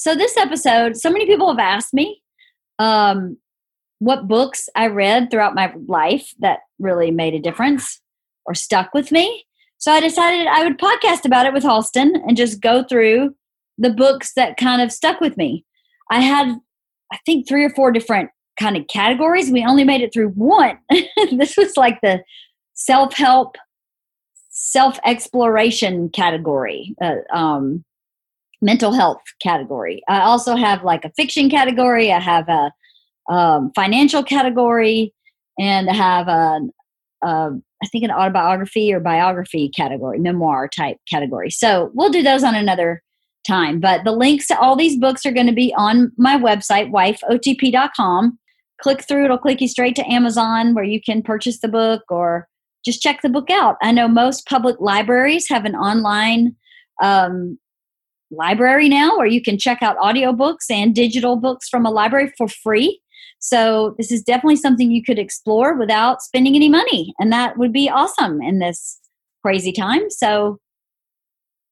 So this episode, so many people have asked me um, what books I read throughout my life that really made a difference or stuck with me. So I decided I would podcast about it with Halston and just go through the books that kind of stuck with me. I had, I think, three or four different kind of categories. We only made it through one. this was like the self help, self exploration category, uh, um, mental health category. I also have like a fiction category. I have a um, financial category, and I have a, a I think an autobiography or biography category, memoir type category. So we'll do those on another time. But the links to all these books are going to be on my website, wifeotp.com. Click through, it'll click you straight to Amazon where you can purchase the book or just check the book out. I know most public libraries have an online um, library now where you can check out audiobooks and digital books from a library for free. So this is definitely something you could explore without spending any money, and that would be awesome in this crazy time. So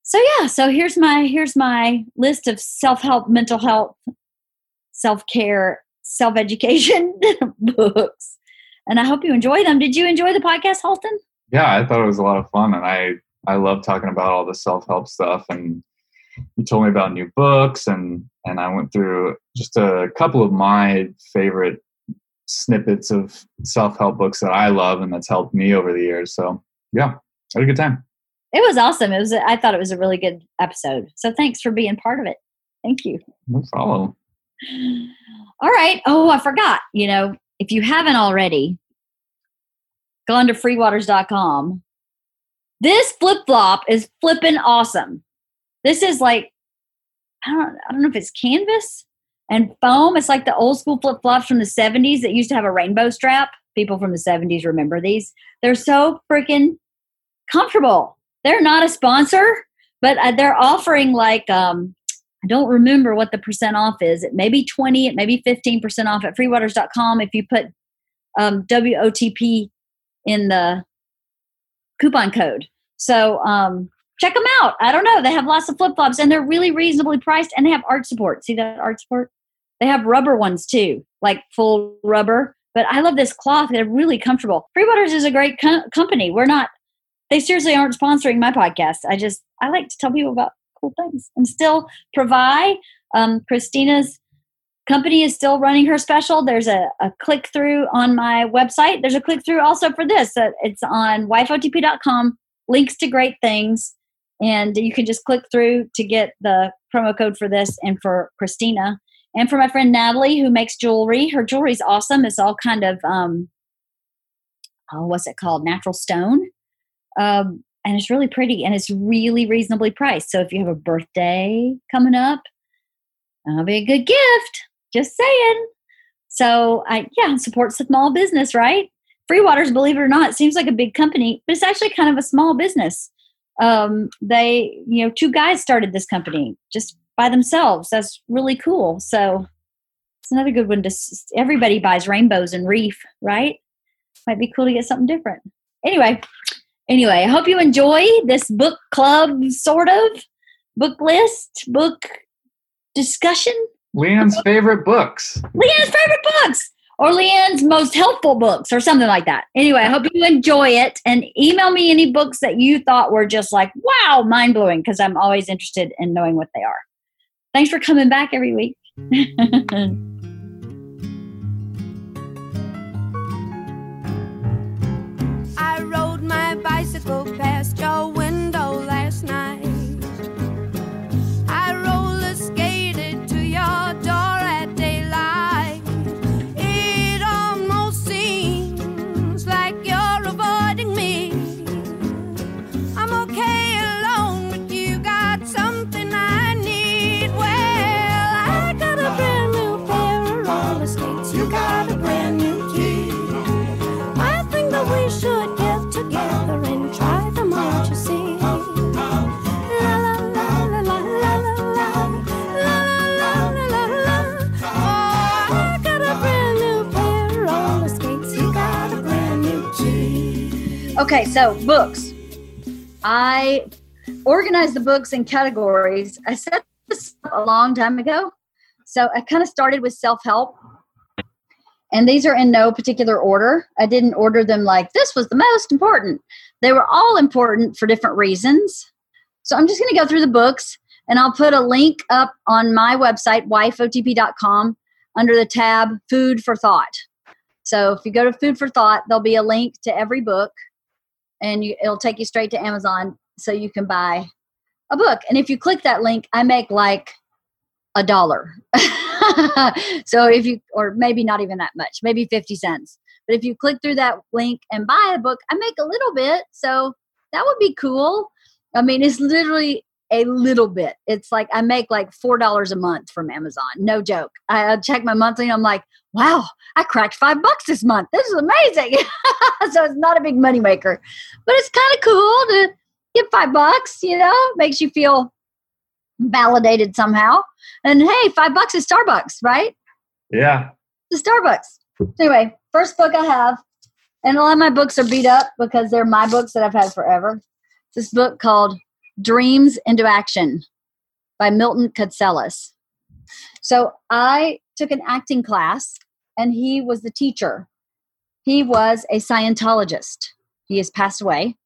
so yeah, so here's my here's my list of self-help, mental health, self-care, self-education books. And I hope you enjoy them. Did you enjoy the podcast, Halston? Yeah, I thought it was a lot of fun and I I love talking about all the self-help stuff and you told me about new books and and I went through just a couple of my favorite snippets of self-help books that I love and that's helped me over the years. So yeah, had a good time. It was awesome. It was. I thought it was a really good episode. So thanks for being part of it. Thank you. No problem. All right. Oh, I forgot. You know, if you haven't already, go on to freewaters.com. This flip flop is flipping awesome. This is like I don't I don't know if it's canvas and foam. It's like the old school flip flops from the 70s that used to have a rainbow strap. People from the 70s remember these. They're so freaking comfortable. They're not a sponsor, but uh, they're offering like um, I don't remember what the percent off is. It may be 20, it may be 15% off at freewaters.com if you put um, WOTP in the coupon code. So um, check them out. I don't know. They have lots of flip flops and they're really reasonably priced and they have arch support. See that arch support? They have rubber ones too, like full rubber. But I love this cloth. They're really comfortable. Free Waters is a great co- company. We're not they seriously aren't sponsoring my podcast. I just I like to tell people about cool things and still provide. Um, Christina's company is still running her special. There's a, a click through on my website. There's a click through also for this. Uh, it's on wifeotp.com. Links to great things, and you can just click through to get the promo code for this and for Christina and for my friend Natalie who makes jewelry. Her jewelry is awesome. It's all kind of um, oh, what's it called? Natural stone um, and it's really pretty and it's really reasonably priced. So if you have a birthday coming up, that'll be a good gift. Just saying. So I yeah, support small business, right? Free Waters, believe it or not, seems like a big company, but it's actually kind of a small business. Um, they, you know, two guys started this company just by themselves. That's really cool. So it's another good one to. Everybody buys rainbows and reef, right? Might be cool to get something different. Anyway, anyway, I hope you enjoy this book club sort of book list, book discussion. LeeAnn's favorite books. LeeAnn's favorite books. Or LeeAnn's most helpful books, or something like that. Anyway, I hope you enjoy it and email me any books that you thought were just like, wow, mind blowing, because I'm always interested in knowing what they are. Thanks for coming back every week. I rode my bicycle past your window last night. Okay, so books. I organized the books in categories. I set this a long time ago. So I kind of started with self help. And these are in no particular order. I didn't order them like this was the most important. They were all important for different reasons. So I'm just going to go through the books and I'll put a link up on my website, wifeotp.com, under the tab Food for Thought. So if you go to Food for Thought, there'll be a link to every book and you, it'll take you straight to Amazon so you can buy a book. And if you click that link, I make like a dollar. so if you, or maybe not even that much, maybe 50 cents. But if you click through that link and buy a book, I make a little bit. So that would be cool. I mean, it's literally a little bit. It's like I make like $4 a month from Amazon. No joke. I check my monthly and I'm like, wow, I cracked five bucks this month. This is amazing. so it's not a big money maker, but it's kind of cool to get five bucks, you know, makes you feel validated somehow. And hey, five bucks is Starbucks, right? Yeah. The Starbucks. Anyway, first book I have, and a lot of my books are beat up because they're my books that I've had forever. This book called Dreams into Action by Milton Katselas. So I took an acting class and he was the teacher. He was a Scientologist. He has passed away,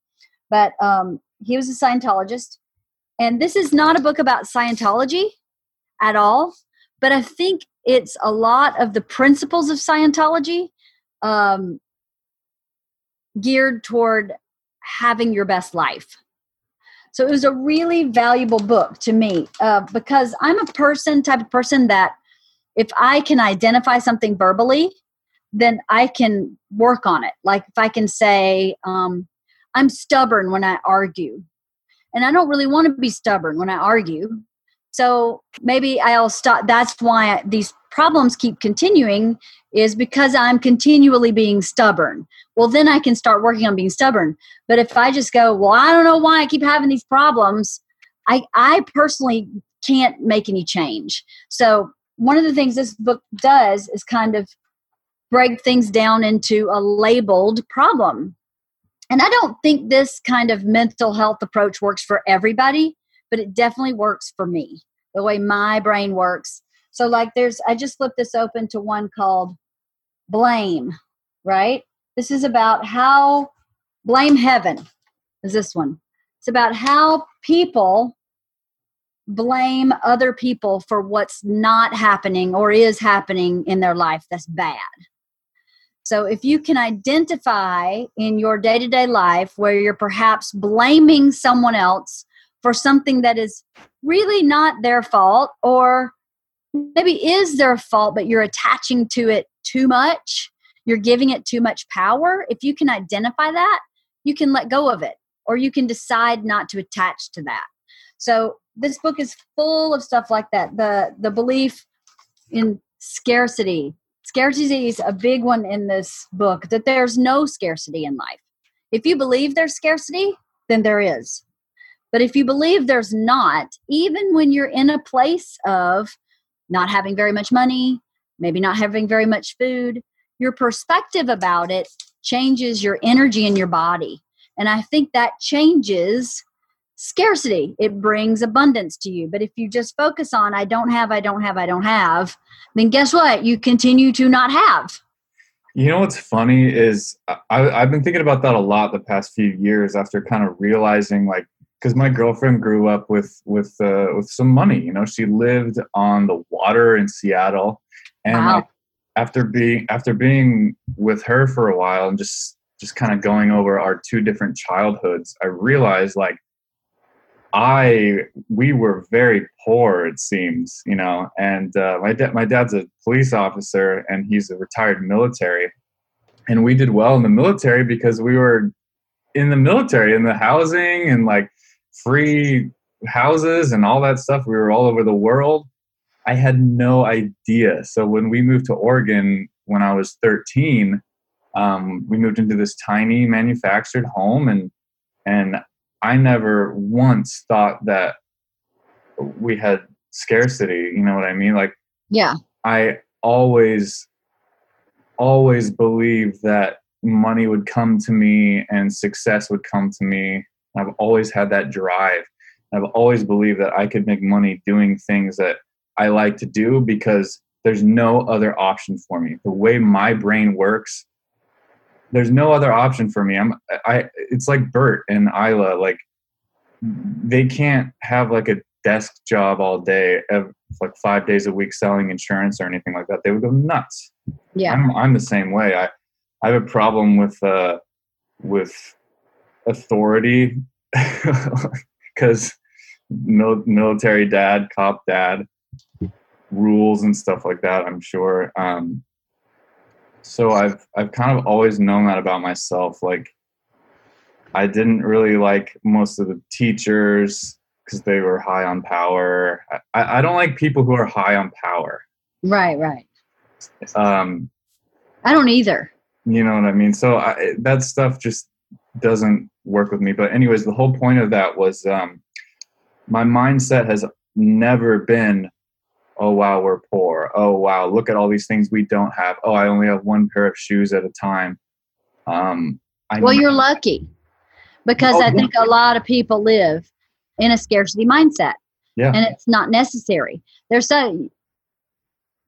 but um, he was a Scientologist. And this is not a book about Scientology at all, but I think it's a lot of the principles of Scientology um, geared toward having your best life. So it was a really valuable book to me uh, because I'm a person, type of person that if I can identify something verbally, then I can work on it. Like if I can say, um, I'm stubborn when I argue, and I don't really want to be stubborn when I argue. So maybe I'll stop. That's why these problems keep continuing is because I'm continually being stubborn. Well, then I can start working on being stubborn. But if I just go, well, I don't know why I keep having these problems, I, I personally can't make any change. So one of the things this book does is kind of break things down into a labeled problem. And I don't think this kind of mental health approach works for everybody, but it definitely works for me, the way my brain works. So, like, there's, I just flipped this open to one called Blame, right? This is about how Blame Heaven is this one. It's about how people blame other people for what's not happening or is happening in their life that's bad. So, if you can identify in your day to day life where you're perhaps blaming someone else for something that is really not their fault, or maybe is their fault, but you're attaching to it too much, you're giving it too much power. If you can identify that, you can let go of it, or you can decide not to attach to that. So, this book is full of stuff like that. The the belief in scarcity, Scarcity is a big one in this book that there's no scarcity in life. If you believe there's scarcity, then there is. But if you believe there's not, even when you're in a place of not having very much money, maybe not having very much food, your perspective about it changes your energy in your body. And I think that changes scarcity. It brings abundance to you. But if you just focus on, I don't have, I don't have, I don't have, then guess what? You continue to not have. You know what's funny is I, I've been thinking about that a lot the past few years after kind of realizing like because my girlfriend grew up with with uh, with some money. You know, she lived on the water in Seattle, and wow. like, after being after being with her for a while and just just kind of going over our two different childhoods, I realized like I we were very poor it seems you know and uh, my dad my dad's a police officer and he's a retired military and we did well in the military because we were in the military in the housing and like free houses and all that stuff we were all over the world I had no idea so when we moved to Oregon when I was 13 um, we moved into this tiny manufactured home and and I never once thought that we had scarcity. You know what I mean? Like, yeah, I always, always believe that money would come to me and success would come to me. I've always had that drive. I've always believed that I could make money doing things that I like to do because there's no other option for me. The way my brain works, there's no other option for me. I'm I it's like Bert and Ila like they can't have like a desk job all day like 5 days a week selling insurance or anything like that. They would go nuts. Yeah. I'm I'm the same way. I I have a problem with uh with authority cuz mil- military dad, cop dad, rules and stuff like that. I'm sure. Um, so I've I've kind of always known that about myself. Like I didn't really like most of the teachers because they were high on power. I, I don't like people who are high on power. Right, right. Um, I don't either. You know what I mean? So I, that stuff just doesn't work with me. But anyways, the whole point of that was um, my mindset has never been oh wow we're poor. Oh wow look at all these things we don't have. Oh i only have one pair of shoes at a time. Um I well you're lucky because oh, i think a lot of people live in a scarcity mindset yeah. and it's not necessary. There's a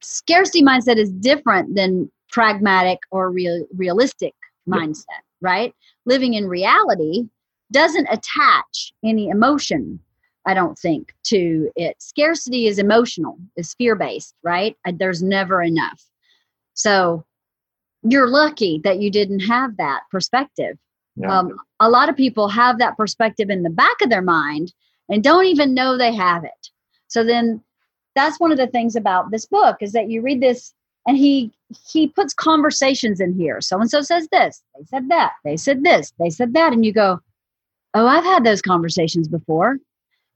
scarcity mindset is different than pragmatic or real, realistic mindset right living in reality doesn't attach any emotion I don't think, to it. Scarcity is emotional, is fear based, right? There's never enough. So you're lucky that you didn't have that perspective. Yeah. Um, a lot of people have that perspective in the back of their mind and don't even know they have it. So then that's one of the things about this book is that you read this and he he puts conversations in here. So and so says this, they said that, they said this, they said that, and you go, "Oh, I've had those conversations before."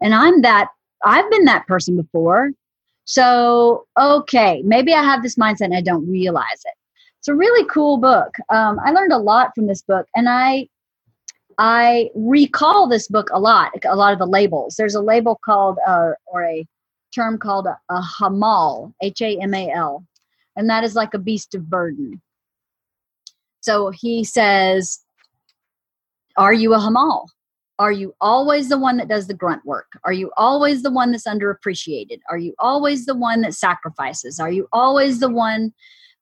And I'm that, I've been that person before. So, okay, maybe I have this mindset and I don't realize it. It's a really cool book. Um, I learned a lot from this book, and I I recall this book a lot. A lot of the labels. There's a label called, uh, or a term called a, a hamal, H A M A L, and that is like a beast of burden. So he says, "Are you a hamal?" Are you always the one that does the grunt work? Are you always the one that's underappreciated? Are you always the one that sacrifices? Are you always the one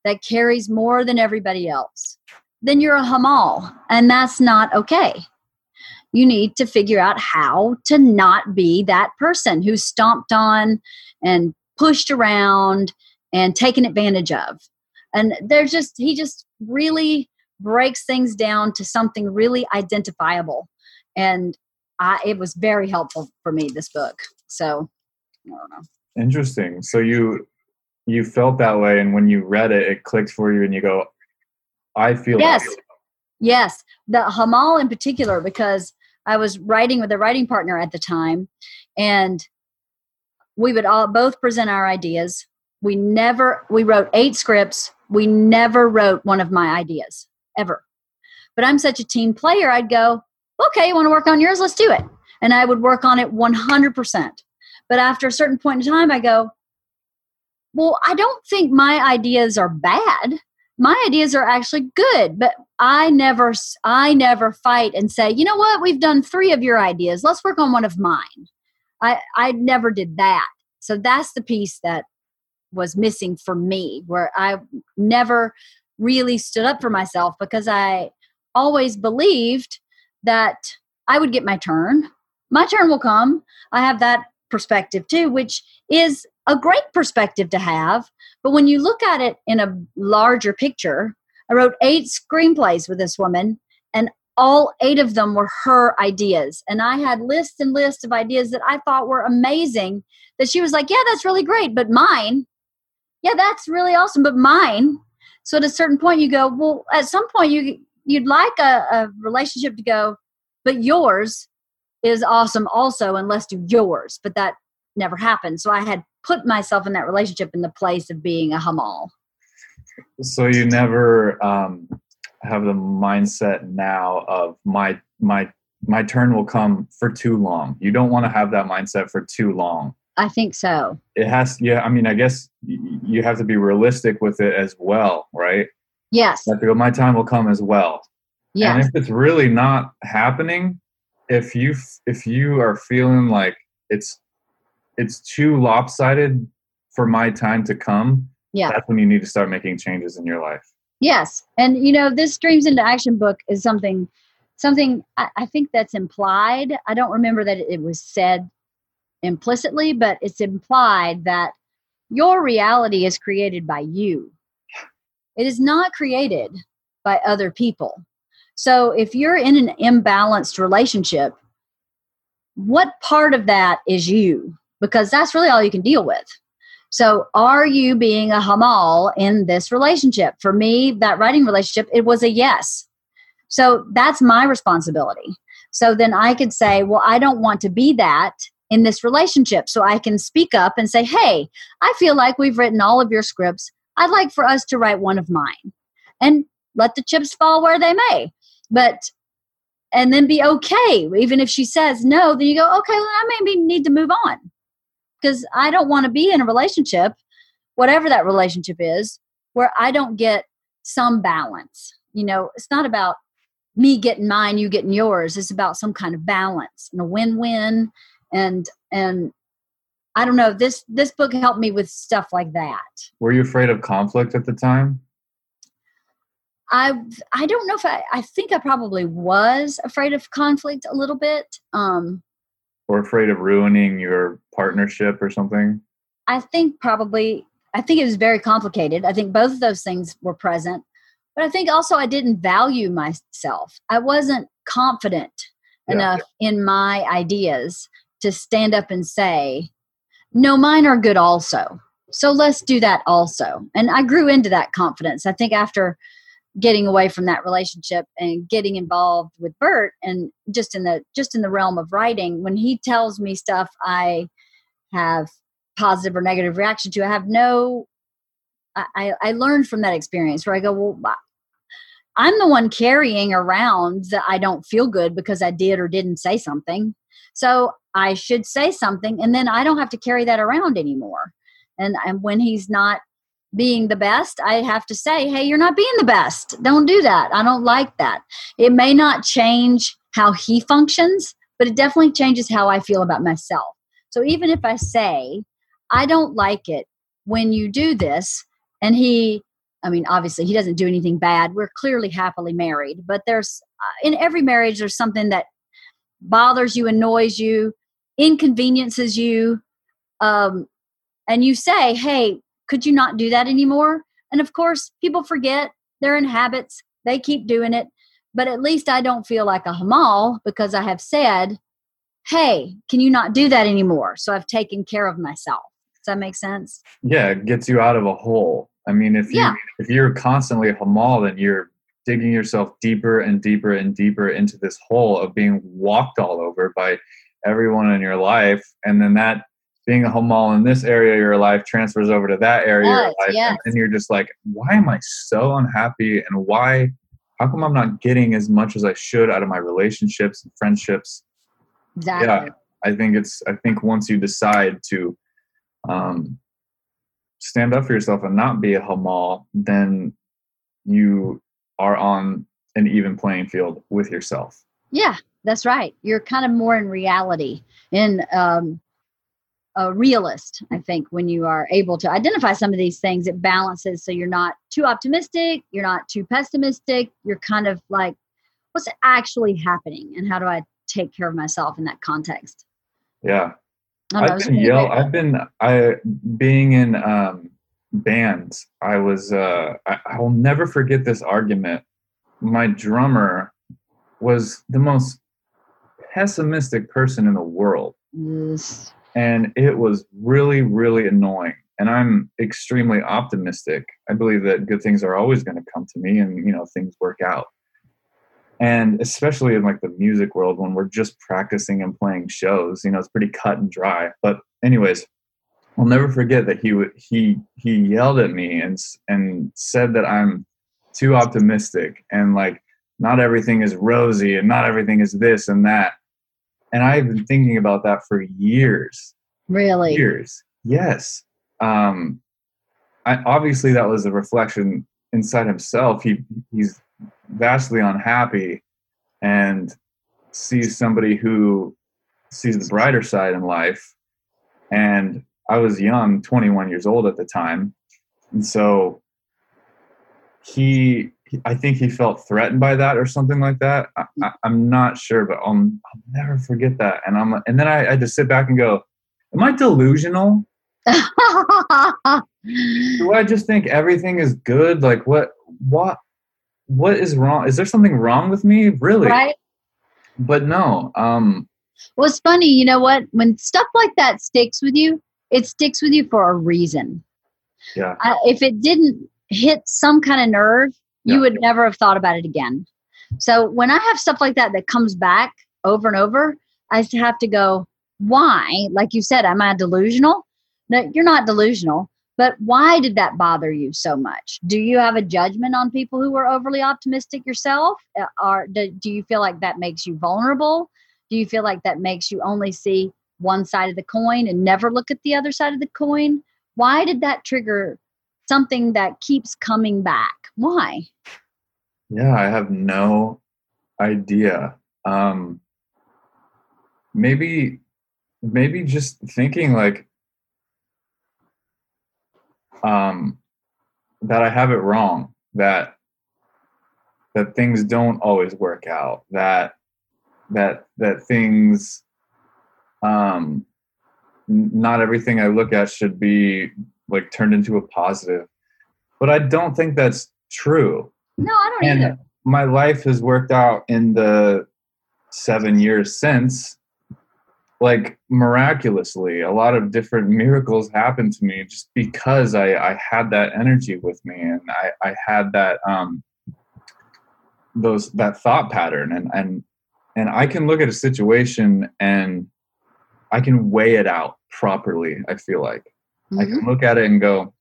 that carries more than everybody else? Then you're a hamal, and that's not okay. You need to figure out how to not be that person who's stomped on and pushed around and taken advantage of. And there's just, he just really breaks things down to something really identifiable. And I, it was very helpful for me this book. So i don't know. Interesting. So you you felt that way and when you read it it clicked for you and you go i feel yes. that. yes. The hamal in particular because i was writing with a writing partner at the time and we would all both present our ideas we never we wrote eight scripts we never wrote one of my ideas ever but i'm such a team player i'd go okay, you want to work on yours? Let's do it. And I would work on it 100%. But after a certain point in time, I go, well, I don't think my ideas are bad. My ideas are actually good, but I never, I never fight and say, you know what? We've done three of your ideas. Let's work on one of mine. I, I never did that. So that's the piece that was missing for me, where I never really stood up for myself because I always believed that I would get my turn. My turn will come. I have that perspective too, which is a great perspective to have. But when you look at it in a larger picture, I wrote eight screenplays with this woman, and all eight of them were her ideas. And I had lists and lists of ideas that I thought were amazing. That she was like, Yeah, that's really great, but mine, yeah, that's really awesome, but mine. So at a certain point, you go, Well, at some point, you you'd like a, a relationship to go, but yours is awesome also, and let's do yours. But that never happened. So I had put myself in that relationship in the place of being a hamal. So you never um, have the mindset now of my my my turn will come for too long. You don't want to have that mindset for too long. I think so. It has, yeah. I mean, I guess you have to be realistic with it as well, right? Yes. I have to oh, go, my time will come as well. Yes. And if it's really not happening, if you if you are feeling like it's it's too lopsided for my time to come, Yeah. that's when you need to start making changes in your life. Yes, and you know this dreams into action book is something, something I, I think that's implied. I don't remember that it was said implicitly, but it's implied that your reality is created by you. It is not created by other people. So if you're in an imbalanced relationship, what part of that is you? Because that's really all you can deal with. So, are you being a hamal in this relationship? For me, that writing relationship, it was a yes. So, that's my responsibility. So, then I could say, well, I don't want to be that in this relationship. So, I can speak up and say, hey, I feel like we've written all of your scripts. I'd like for us to write one of mine and let the chips fall where they may. But and then be okay. Even if she says no, then you go, okay, well, I maybe need to move on because I don't want to be in a relationship, whatever that relationship is, where I don't get some balance. You know, it's not about me getting mine, you getting yours. It's about some kind of balance and a win-win. And and I don't know. This this book helped me with stuff like that. Were you afraid of conflict at the time? I I don't know if I I think I probably was afraid of conflict a little bit. Um, Or afraid of ruining your partnership or something? I think probably I think it was very complicated. I think both of those things were present. But I think also I didn't value myself. I wasn't confident Yeah. enough in my ideas to stand up and say, "No, mine are good also." So let's do that also. And I grew into that confidence. I think after getting away from that relationship and getting involved with Bert and just in the just in the realm of writing, when he tells me stuff I have positive or negative reaction to, I have no I, I learned from that experience where I go, well, I'm the one carrying around that I don't feel good because I did or didn't say something. So I should say something and then I don't have to carry that around anymore. And, and when he's not being the best, I have to say, hey, you're not being the best. Don't do that. I don't like that. It may not change how he functions, but it definitely changes how I feel about myself. So even if I say, I don't like it when you do this, and he, I mean, obviously he doesn't do anything bad. We're clearly happily married, but there's, uh, in every marriage, there's something that bothers you, annoys you, inconveniences you. Um, and you say, hey, could you not do that anymore? And of course, people forget they're in habits, they keep doing it. But at least I don't feel like a hamal because I have said, hey, can you not do that anymore? So I've taken care of myself. Does that make sense? Yeah, it gets you out of a hole. I mean, if you Yeah. if you're constantly a hamal, then you're digging yourself deeper and deeper and deeper into this hole of being walked all over by everyone in your life, and then that being a hamal in this area of your life transfers over to that area of your life, yes. and then you're just like, why am I so unhappy, and why? How come I'm not getting as much as I should out of my relationships and friendships? Exactly. Yeah, I think it's. I think once you decide to um, stand up for yourself and not be a hamal, then you are on an even playing field with yourself. Yeah, that's right. You're kind of more in reality, in um, a realist, I think, when you are able to identify some of these things, it balances so you're not too optimistic, you're not too pessimistic. You're kind of like, what's actually happening, and how do I take care of myself in that context? Yeah, I don't know, I've been yell. I've been I being in um, bands. I was. Uh, I, I will never forget this argument. My drummer was the most pessimistic person in the world. Yes. and it was really really annoying and i'm extremely optimistic i believe that good things are always going to come to me and you know things work out and especially in like the music world when we're just practicing and playing shows you know it's pretty cut and dry but anyways i'll never forget that he he he yelled at me and and said that i'm too optimistic and like not everything is rosy and not everything is this and that and I've been thinking about that for years. Really? Years. Yes. Um, I, obviously, that was a reflection inside himself he he's vastly unhappy and sees somebody who sees the brighter side in life and i was young 21 years old at the time and so he i think he felt threatened by that or something like that I, am not sure but I'll, I'll never forget that and i'm and then I, I had to sit back and go am i delusional do I just think everything is good? Like what what what is wrong? Is there something wrong with me? Really? Right. But no. Um Well it's funny, you know what? When stuff like that sticks with you, it sticks with you for a reason. Yeah. I, if it didn't hit some kind of nerve, you yeah. would never have thought about it again. So when I have stuff like that that comes back over and over, I have to go, why? Like you said, am I delusional? No, you're not delusional. But why did that bother you so much? Do you have a judgment on people who are overly optimistic yourself? Uh, or do, do you feel like that makes you vulnerable? Do you feel like that makes you only see one side of the coin and never look at the other side of the coin? Why did that trigger something that keeps coming back? Why? Yeah, I have no idea. Um, maybe, maybe just thinking like um, that I have it wrong, that that things don't always work out, that that that things um not everything I look at should be like turned into a positive. But I don't think that's true. No, I don't and either. My life has worked out in the seven years since like miraculously a lot of different miracles happened to me just because i i had that energy with me and i i had that um those that thought pattern and and and i can look at a situation and i can weigh it out properly i feel like mm-hmm. i can mm-hmm. look at it and go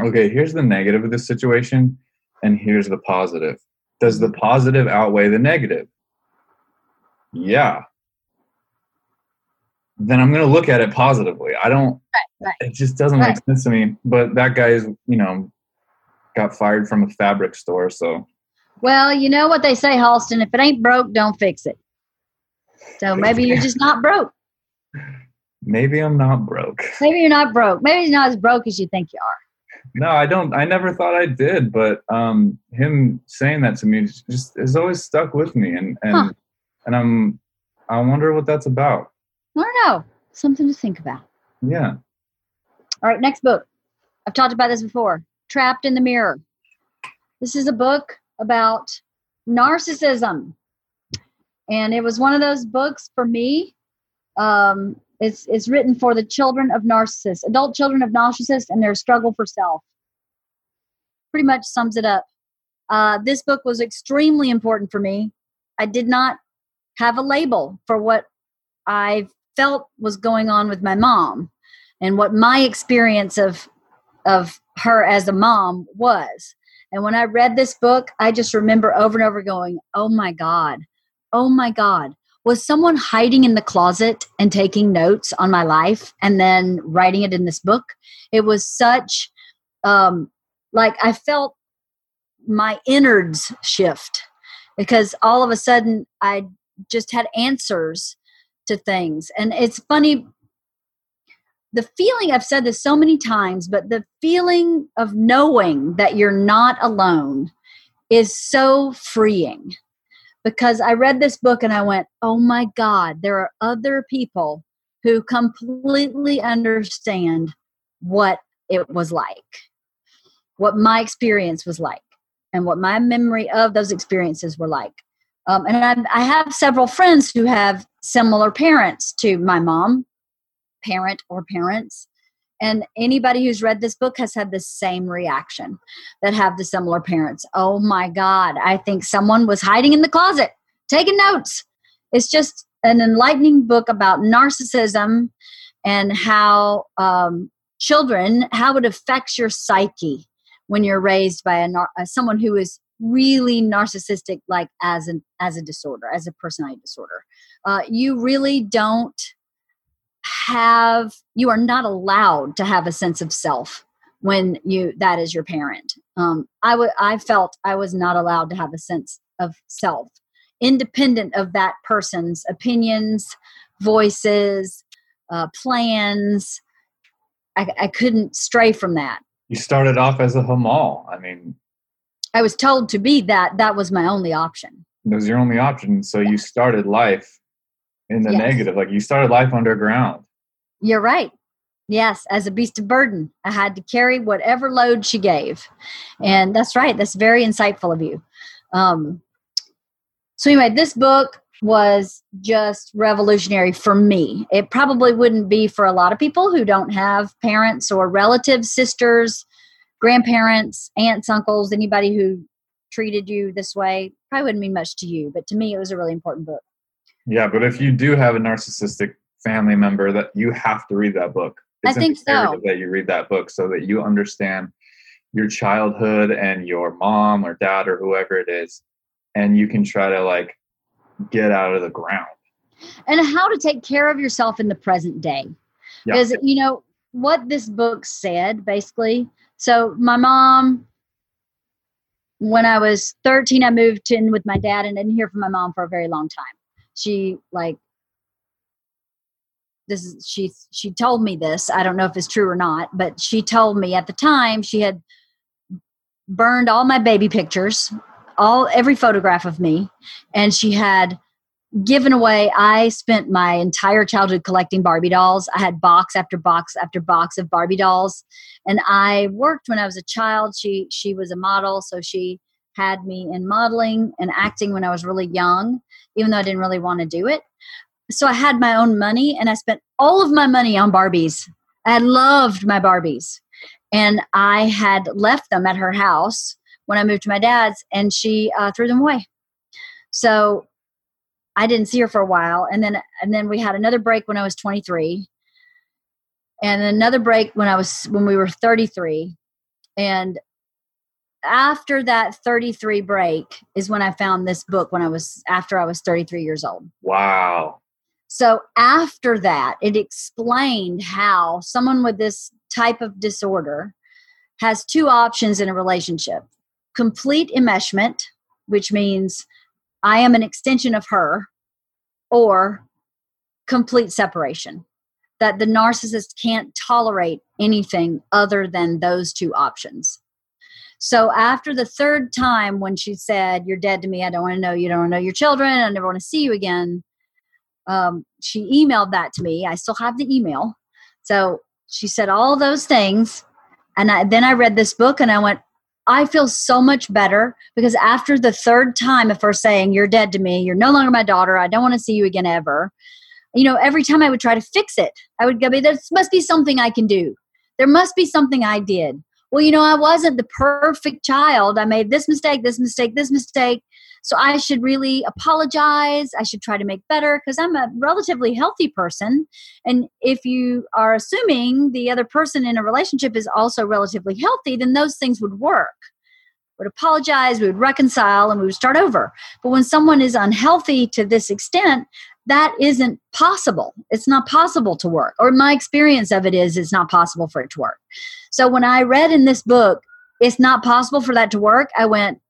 okay here's the negative of this situation and here's the positive does the positive outweigh the negative yeah then I'm going to look at it positively. I don't. Right, right. It just doesn't right. make sense to me. But that guy's, you know, got fired from a fabric store. So. Well, you know what they say, Halston. If it ain't broke, don't fix it. So maybe you're just not broke. Maybe I'm not broke. Maybe you're not broke. Maybe you're not as broke as you think you are. No, I don't. I never thought I did, but um, him saying that to me just has always stuck with me, and and huh. and I'm I wonder what that's about. I don't know. Something to think about. Yeah. All right, next book. I've talked about this before Trapped in the Mirror. This is a book about narcissism. And it was one of those books for me. Um, it's, it's written for the children of narcissists, adult children of narcissists, and their struggle for self. Pretty much sums it up. Uh, this book was extremely important for me. I did not have a label for what I felt was going on with my mom and what my experience of of her as a mom was. And when I read this book, I just remember over and over going, "Oh my god. Oh my god. Was someone hiding in the closet and taking notes on my life and then writing it in this book?" It was such um like I felt my innards shift because all of a sudden I just had answers to things. And it's funny, the feeling, I've said this so many times, but the feeling of knowing that you're not alone is so freeing because I read this book and I went, oh my God, there are other people who completely understand what it was like, what my experience was like, and what my memory of those experiences were like. Um, and I, I have several friends who have similar parents to my mom, parent or parents. And anybody who's read this book has had the same reaction that have the similar parents. Oh my God, I think someone was hiding in the closet, taking notes. It's just an enlightening book about narcissism and how um, children, how it affects your psyche when you're raised by a, a someone who is really narcissistic like as an as a disorder as a personality disorder uh, you really don't have you are not allowed to have a sense of self when you that is your parent. Um, I would I felt I was not allowed to have a sense of self, independent of that person's opinions, voices, uh, plans. I, I couldn't stray from that. You started off as a Hamal. I mean, I was told to be that. That was my only option. It was your only option. So you started life in the Yes. negative. Like you started life underground. You're right. Yes, as a beast of burden, I had to carry whatever load she gave, and that's right. That's very insightful of you. Um, so anyway, this book was just revolutionary for me. It probably wouldn't be for a lot of people who don't have parents or relatives, sisters, grandparents, aunts, uncles, anybody who treated you this way. Probably wouldn't mean much to you, but to me, it was a really important book. Yeah, but if you do have a narcissistic family member, that you have to read that book. I think so. that you read that book so that you understand your childhood and your mom or dad or whoever it is, and you can try to like get out of the ground. and how to take care of yourself in the present day. Yeah. Because, you know, what this book said basically. So, my mom, when I was 13, I moved in with my dad and didn't hear from my mom for a very long time. She, like, this is she she told me this i don't know if it's true or not but she told me at the time she had burned all my baby pictures all every photograph of me and she had given away i spent my entire childhood collecting barbie dolls. I had box after box after box of barbie dolls and i worked when i was a child. She she was a model so she had me in modeling and acting when i was really young even though i didn't really want to do it. So i had my own money and i spent all of my money on barbies. I loved my barbies. And i had left them at her house when i moved to my dad's and she uh, threw them away. So I didn't see her for a while, and then and then we had another break when I was 23, and another break when I was when we were 33, and after that 33 break is when I found this book when I was after I was 33 years old. Wow. So after that, it explained how someone with this type of disorder has two options in a relationship complete enmeshment, which means I am an extension of her, or complete separation. That the narcissist can't tolerate anything other than those two options. So after the third time when she said, You're dead to me, I don't want to know you, don't want to know your children, I never want to see you again, um, she emailed that to me. I still have the email. So she said all those things. And I, then I read this book and I went, I feel so much better because after the third time of her saying, You're dead to me, you're no longer my daughter, I don't want to see you again ever, you know, every time I would try to fix it, I would go, There must be something I can do. There must be something I did. Well, you know, I wasn't the perfect child. I made this mistake, this mistake, this mistake. So I should really apologize. I should try to make better because I'm a relatively healthy person. And if you are assuming the other person in a relationship is also relatively healthy, then those things would work. Would apologize, we would reconcile, and we would start over. But when someone is unhealthy to this extent, that isn't possible. It's not possible to work. Or my experience of it is it's not possible for it to work. So when I read in this book, it's not possible for that to work, I went,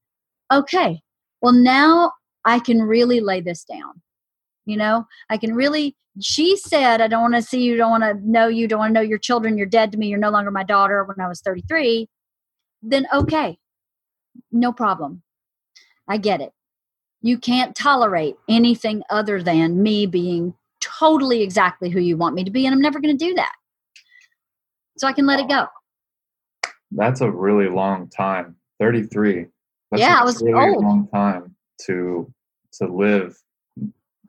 okay, well, now I can really lay this down. You know, I can really, she said, I don't want to see you, don't want to know you, don't want to know your children, you're dead to me, you're no longer my daughter when I was 33. Then, okay, no problem. I get it. You can't tolerate anything other than me being totally exactly who you want me to be, and I'm never going to do that. So I can let it go. That's a really long time. 33. That's Yeah, a I was really old. long time to to live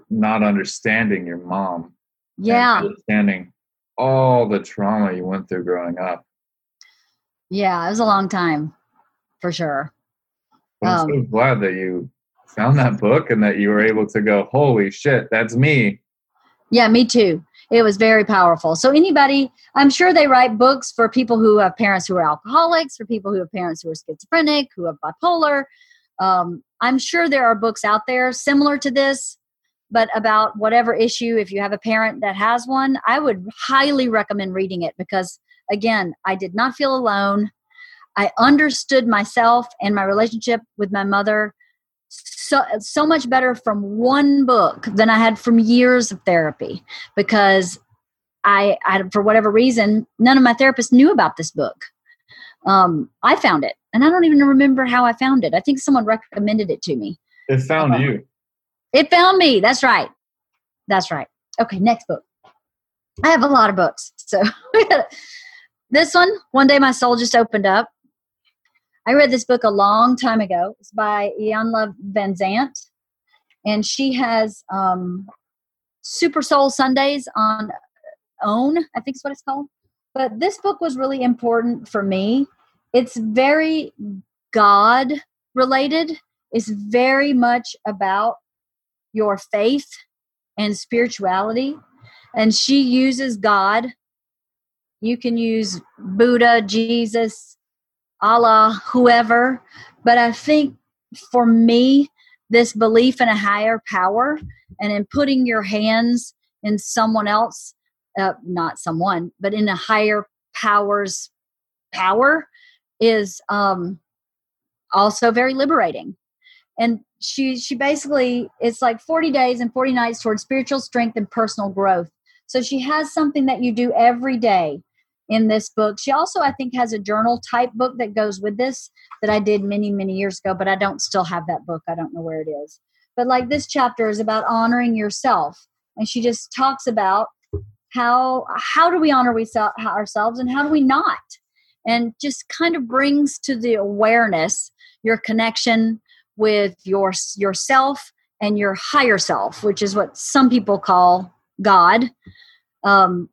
not understanding your mom. Yeah. Understanding all the trauma you went through growing up. Yeah. It was a long time for sure. I'm so Um, glad that you found that book and that you were able to go, holy shit, that's me. Yeah, me too. It was very powerful. So, anybody, I'm sure they write books for people who have parents who are alcoholics, for people who have parents who are schizophrenic, who have bipolar. Um, I'm sure there are books out there similar to this, but about whatever issue, if you have a parent that has one, I would highly recommend reading it because again, I did not feel alone. I understood myself and my relationship with my mother so so much better from one book than I had from years of therapy because I, I for whatever reason none of my therapists knew about this book. Um, I found it, and I don't even remember how I found it. I think someone recommended it to me. It found uh, you. It found me. That's right. That's right. Okay, next book. I have a lot of books, so this one. One day, my soul just opened up I read this book a long time ago. It's by Iyanla Vanzant, and she has um, Super Soul Sundays on OWN, I think is what it's called. But this book was really important for me. It's very God related. It's very much about your faith and spirituality. And she uses God. You can use Buddha, Jesus, Allah, whoever. But I think for me, this belief in a higher power and in putting your hands in someone else, uh, not someone, but in a higher power's power is um, also very liberating. And she she basically it's like 40 days and 40 nights towards spiritual strength and personal growth. So she has something that you do every day in this book. She also, I think, has a journal type book that goes with this that I did many, many years ago, but I don't still have that book. I don't know where it is. But like this chapter is about honoring yourself. And she just talks about how how do we honor we ourselves and how do we not? And just kind of brings to the awareness your connection with your yourself and your higher self, which is what some people call God. Um,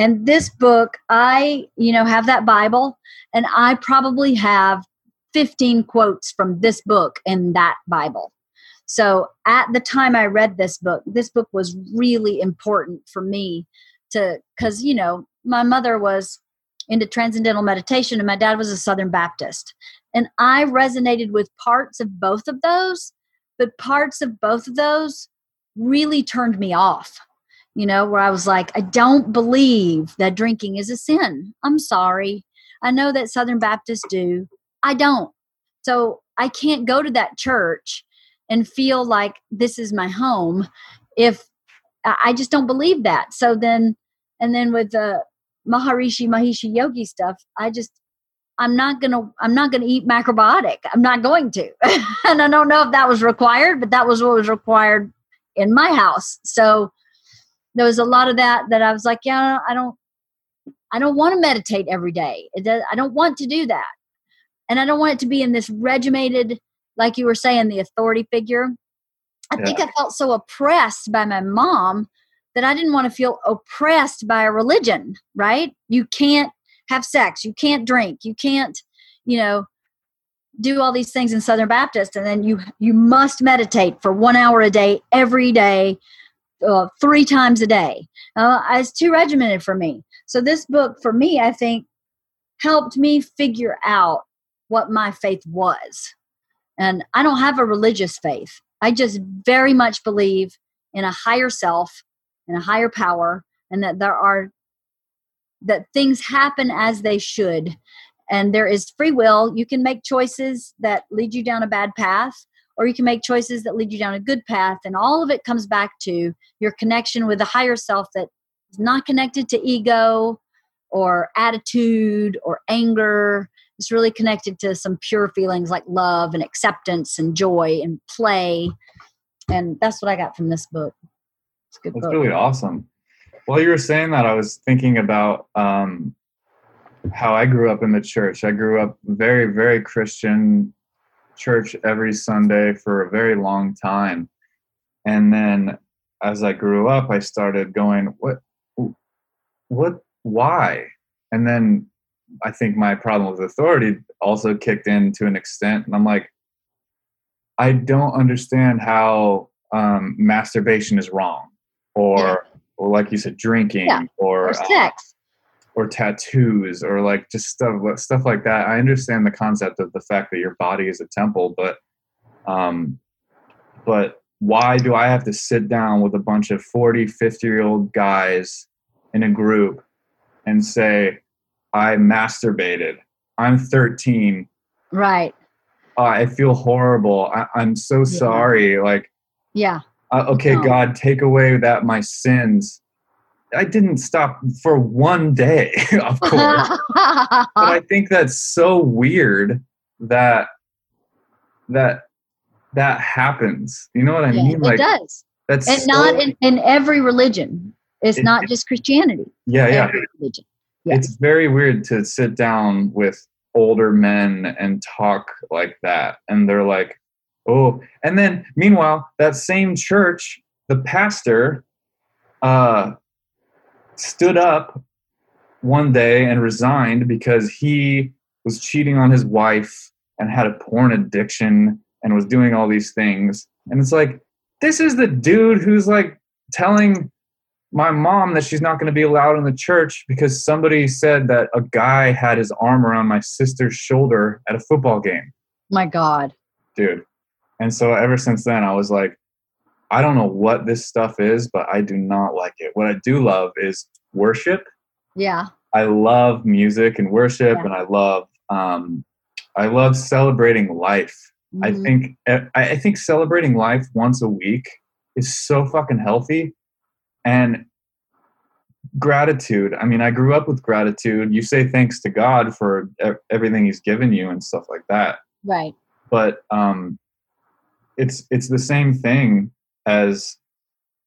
and this book, I, you know, have that Bible and I probably have 15 quotes from this book in that Bible. So at the time I read this book, this book was really important for me to, because, you know, my mother was into transcendental meditation and my dad was a Southern Baptist. And I resonated with parts of both of those, but parts of both of those really turned me off you know, where I was like, I don't believe that drinking is a sin. I'm sorry. I know that Southern Baptists do. I don't. So I can't go to that church and feel like this is my home if I just don't believe that. So then, and then with the Maharishi Maheshi Yogi stuff, I just I'm not gonna I'm not gonna eat macrobiotic. I'm not going to. and I don't know if that was required, but that was what was required in my house. So there was a lot of that that I was like, yeah, I don't, I don't want to meditate every day. I don't want to do that, and I don't want it to be in this regimented, like you were saying, the authority figure. I yeah. think I felt so oppressed by my mom that I didn't want to feel oppressed by a religion. Right? You can't have sex. You can't drink. You can't, you know, do all these things in Southern Baptist, and then you you must meditate for one hour a day every day uh, three times a day. Uh, it's too regimented for me. So this book, for me, I think, helped me figure out what my faith was. And I don't have a religious faith. I just very much believe in a higher self, in a higher power, and that there are that things happen as they should and there is free will you can make choices that lead you down a bad path or you can make choices that lead you down a good path. And all of it comes back to your connection with the higher self that is not connected to ego or attitude or anger. It's really connected to some pure feelings like love and acceptance and joy and play. And that's what I got from this book. It's a good that's book. really awesome. While you were saying that, I was thinking about um, how I grew up in the church. I grew up very, very Christian, church every Sunday for a very long time. And then as I grew up, I started going, what, what, why? And then I think my problem with authority also kicked in to an extent. And I'm like, I don't understand how um, masturbation is wrong, or, yeah. or like you said, drinking, yeah. or, or sex or tattoos or like just stuff stuff like that. I understand the concept of the fact that your body is a temple, but um, but why do I have to sit down with a bunch of 40, 50 year old guys in a group and say, I masturbated. I'm 13. Right. Uh, I feel horrible. I, I'm so sorry. Like, Yeah. uh, okay, No. God, take away that my sins. I didn't stop for one day, of course. but I think that's so weird that that that happens. You know what I Yeah, mean? it Like does. that's And so- not in, in every religion. It's It- not just Christianity. yeah, yeah. Religion. Yeah. It's very weird to sit down with older men and talk like that, and they're like, "Oh," and then meanwhile, that same church, the pastor, uh, stood up one day and resigned because he was cheating on his wife and had a porn addiction and was doing all these things. And it's like, this is the dude who's like telling my mom that she's not going to be allowed in the church because somebody said that a guy had his arm around my sister's shoulder at a football game, My God. dude. And so ever since then, I was like, I don't know what this stuff is, but I do not like it. What I do love is worship. Yeah. I love music and worship, Yeah. and I love um, I love celebrating life. I Mhm. think I I think celebrating life once a week is so fucking healthy, and gratitude. I mean, I grew up with gratitude. You say thanks to God for everything He's given you and stuff like that. Right. But um, it's it's the same thing as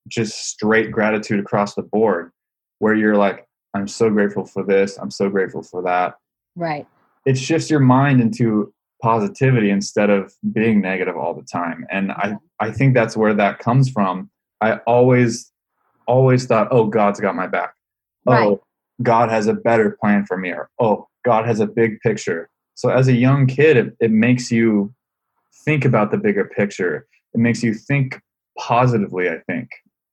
just straight gratitude across the board, where you're like, I'm so grateful for this. I'm so grateful for that. Right. it shifts your mind into positivity instead of being negative all the time and i i think that's where that comes from. I always always thought oh god's got my back. Oh god has a better plan for me or oh god has a big picture. So as a young kid it, it makes you think about the bigger picture. It makes you think positively i think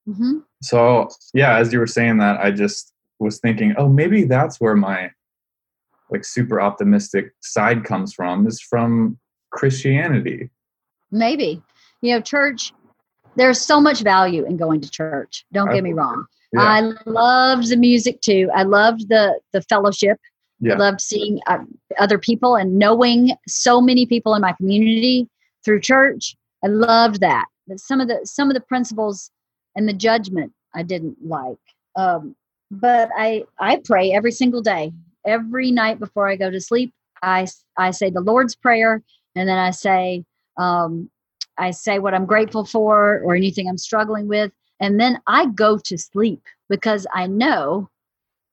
hmm so yeah as you were saying that i just was thinking oh maybe that's where my like super optimistic side comes from is from christianity Maybe. You know, church, there's so much value in going to church. Don't get me wrong. yeah I loved the music too. I loved the the fellowship. Yeah. I loved seeing uh, other people and knowing so many people in my community through church. I loved that. But some of the some of the principles and the judgment I didn't like. Um, but I I pray every single day, every night before I go to sleep. I I say the Lord's prayer, and then I say um, I say what I'm grateful for or anything I'm struggling with, and then I go to sleep because I know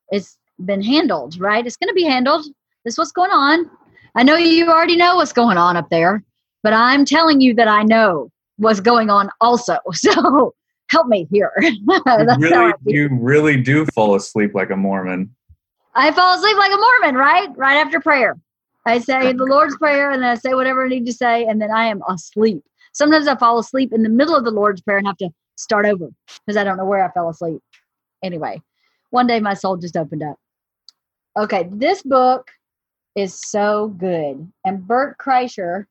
it's been handled. Right? It's going to be handled. This is what's going on. I know you already know what's going on up there, but I'm telling you that I know what's going on also. So help me here. Really you really do fall asleep like a mormon I fall asleep like a Mormon, right? Right after prayer. I say the Lord's Prayer and then I say whatever I need to say, and then I am asleep. Sometimes I fall asleep in the middle of the Lord's Prayer and have to start over because I don't know where I fell asleep. Anyway, one day my soul just opened up. Okay, this book is so good. And Bert Kreischer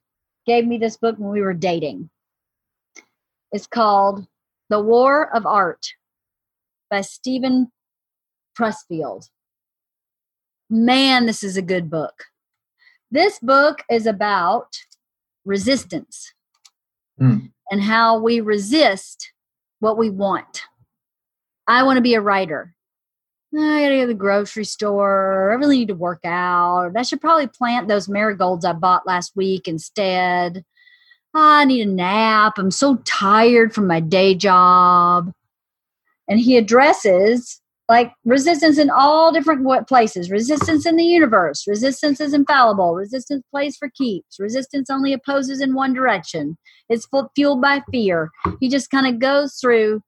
gave me this book when we were dating. It's called The War of Art by Steven Pressfield man, this is a good book. This book is about resistance Hmm. and how we resist what we want. I want to be a writer. I gotta go to the grocery store. I really need to work out. I should probably plant those marigolds I bought last week instead. I need a nap. I'm so tired from my day job. And he addresses like resistance in all different places. Resistance in the universe. Resistance is infallible. Resistance plays for keeps. Resistance only opposes in one direction. It's fueled by fear. He just kind of goes through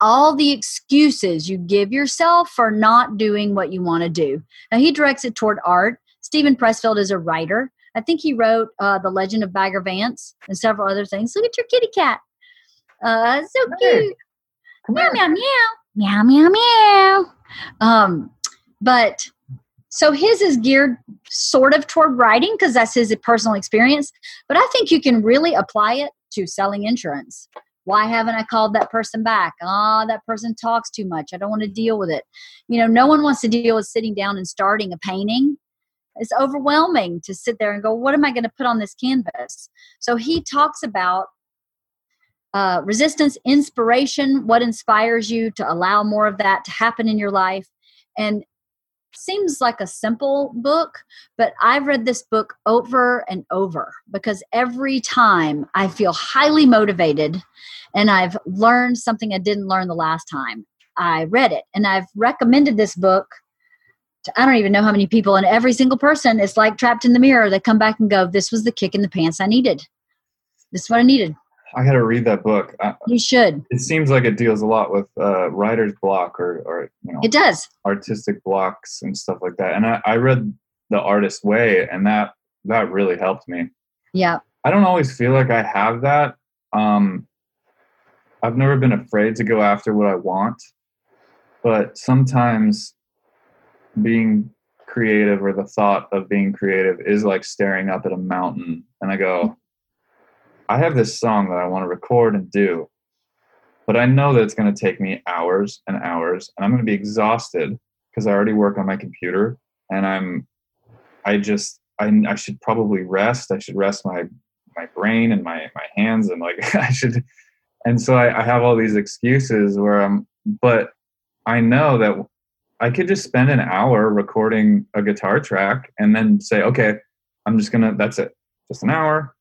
all the excuses you give yourself for not doing what you want to do. Now he directs it toward art. Steven pressfield is a writer i think he wrote uh, the legend of bagger vance and several other things look at your kitty cat uh, so Hey, cute meow meow meow meow meow meow um but so his is geared sort of toward writing because that's his personal experience but i think you can really apply it to selling insurance Why haven't I called that person back? Ah, oh, that person talks too much. I don't want to deal with it. You know, no one wants to deal with sitting down and starting a painting. It's overwhelming to sit there and go, what am I going to put on this canvas? So he talks about uh, resistance, inspiration, what inspires you to allow more of that to happen in your life. And seems like a simple book, but I've read this book over and over because every time I feel highly motivated and I've learned something I didn't learn the last time. I read it and I've recommended this book I don't even know how many people, and every single person is like trapped in the mirror. They come back and go, This was the kick in the pants I needed. This is what I needed. I got to read that book. You should. It seems like it deals a lot with uh, writer's block or, or you know, it does artistic blocks and stuff like that. And I, I read The Artist Way, and that that really helped me. Yeah. I don't always feel like I have that. Um, I've never been afraid to go after what I want, but sometimes being creative or the thought of being creative is like staring up at a mountain, and I go I have this song that I want to record and do, but I know that it's going to take me hours and hours, and I'm going to be exhausted because I already work on my computer, and I'm, I just, I, I should probably rest. I should rest my my brain and my my hands, and like I should, and so I, I have all these excuses where I'm, but I know that I could just spend an hour recording a guitar track and then say, okay, I'm just gonna, that's it, just an hour.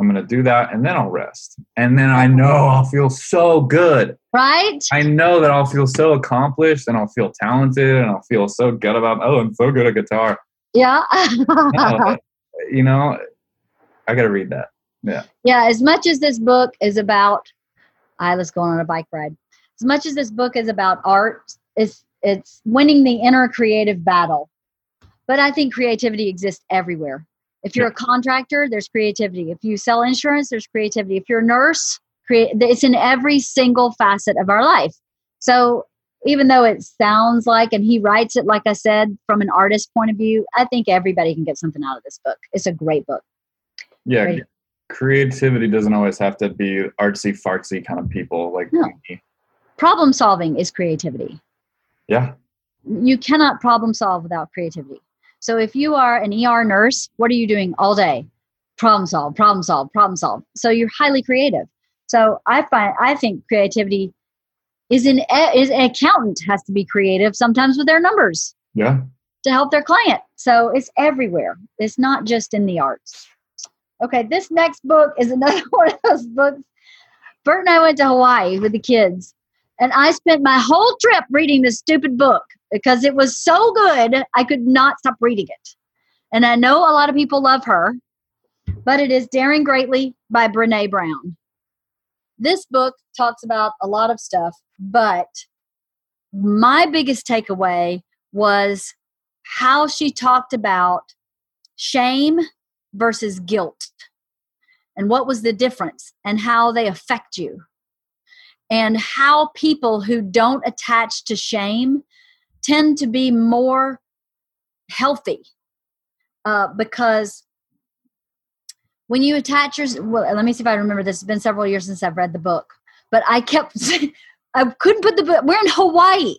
I'm going to do that and then I'll rest. And then I know I'll feel so good. Right? I know that I'll feel so accomplished and I'll feel talented and I'll feel so good about, oh, I'm so good at guitar. Yeah. no, you know, I got to read that. Yeah. Yeah. As much as this book is about, I let's go on a bike ride. As much as this book is about art, it's, it's winning the inner creative battle. But I think creativity exists everywhere if you're a contractor, there's creativity. If you sell insurance, there's creativity. If you're a nurse, create it's in every single facet of our life. So even though it sounds like and he writes it like I said from an artist point of view, I think everybody can get something out of this book. It's a great book. Yeah. Great. Creativity doesn't always have to be artsy fartsy kind of people like no. me. Problem solving is creativity. Yeah. You cannot problem solve without creativity. So if you are an ER nurse, what are you doing all day? Problem solve, problem solve, problem solve. So you're highly creative. So I find I think creativity is an is an accountant has to be creative sometimes with their numbers. Yeah. To help their client. So it's everywhere. It's not just in the arts. Okay, this next book is another one of those books. Bert and I went to Hawaii with the kids, and I spent my whole trip reading this stupid book because it was so good, I could not stop reading it. And I know a lot of people love her, but it is Daring Greatly by Brene Brown. This book talks about a lot of stuff, but my biggest takeaway was how she talked about shame versus guilt and what was the difference and how they affect you and how people who don't attach to shame tend to be more healthy uh, because when you attach your well let me see if i remember this. It's been several years since i've read the book but i kept i couldn't put the book we're in hawaii.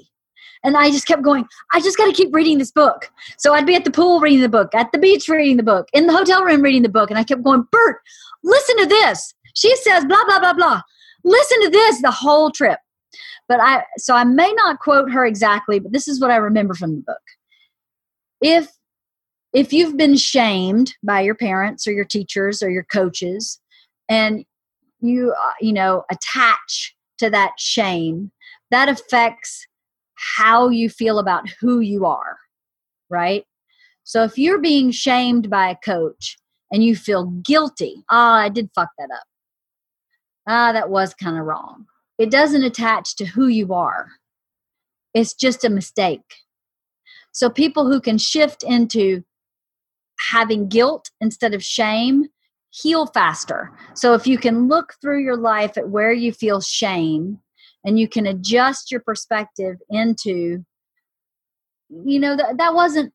And i just kept going i just got to keep reading this book. So i'd be at the pool reading the book at the beach reading the book in the hotel room reading the book and i kept going bert listen to this. She says blah blah blah blah listen to this the whole trip but I so I may not quote her exactly, but this is what I remember from the book. If if you've been shamed by your parents or your teachers or your coaches and you you know attach to that shame, that affects how you feel about who you are, right? So if you're being shamed by a coach and you feel guilty, ah, oh, I did fuck that up. Ah, that was kind of wrong it doesn't attach to who you are, it's just a mistake. So, people who can shift into having guilt instead of shame heal faster. So, if you can look through your life at where you feel shame and you can adjust your perspective into, you know, that, that wasn't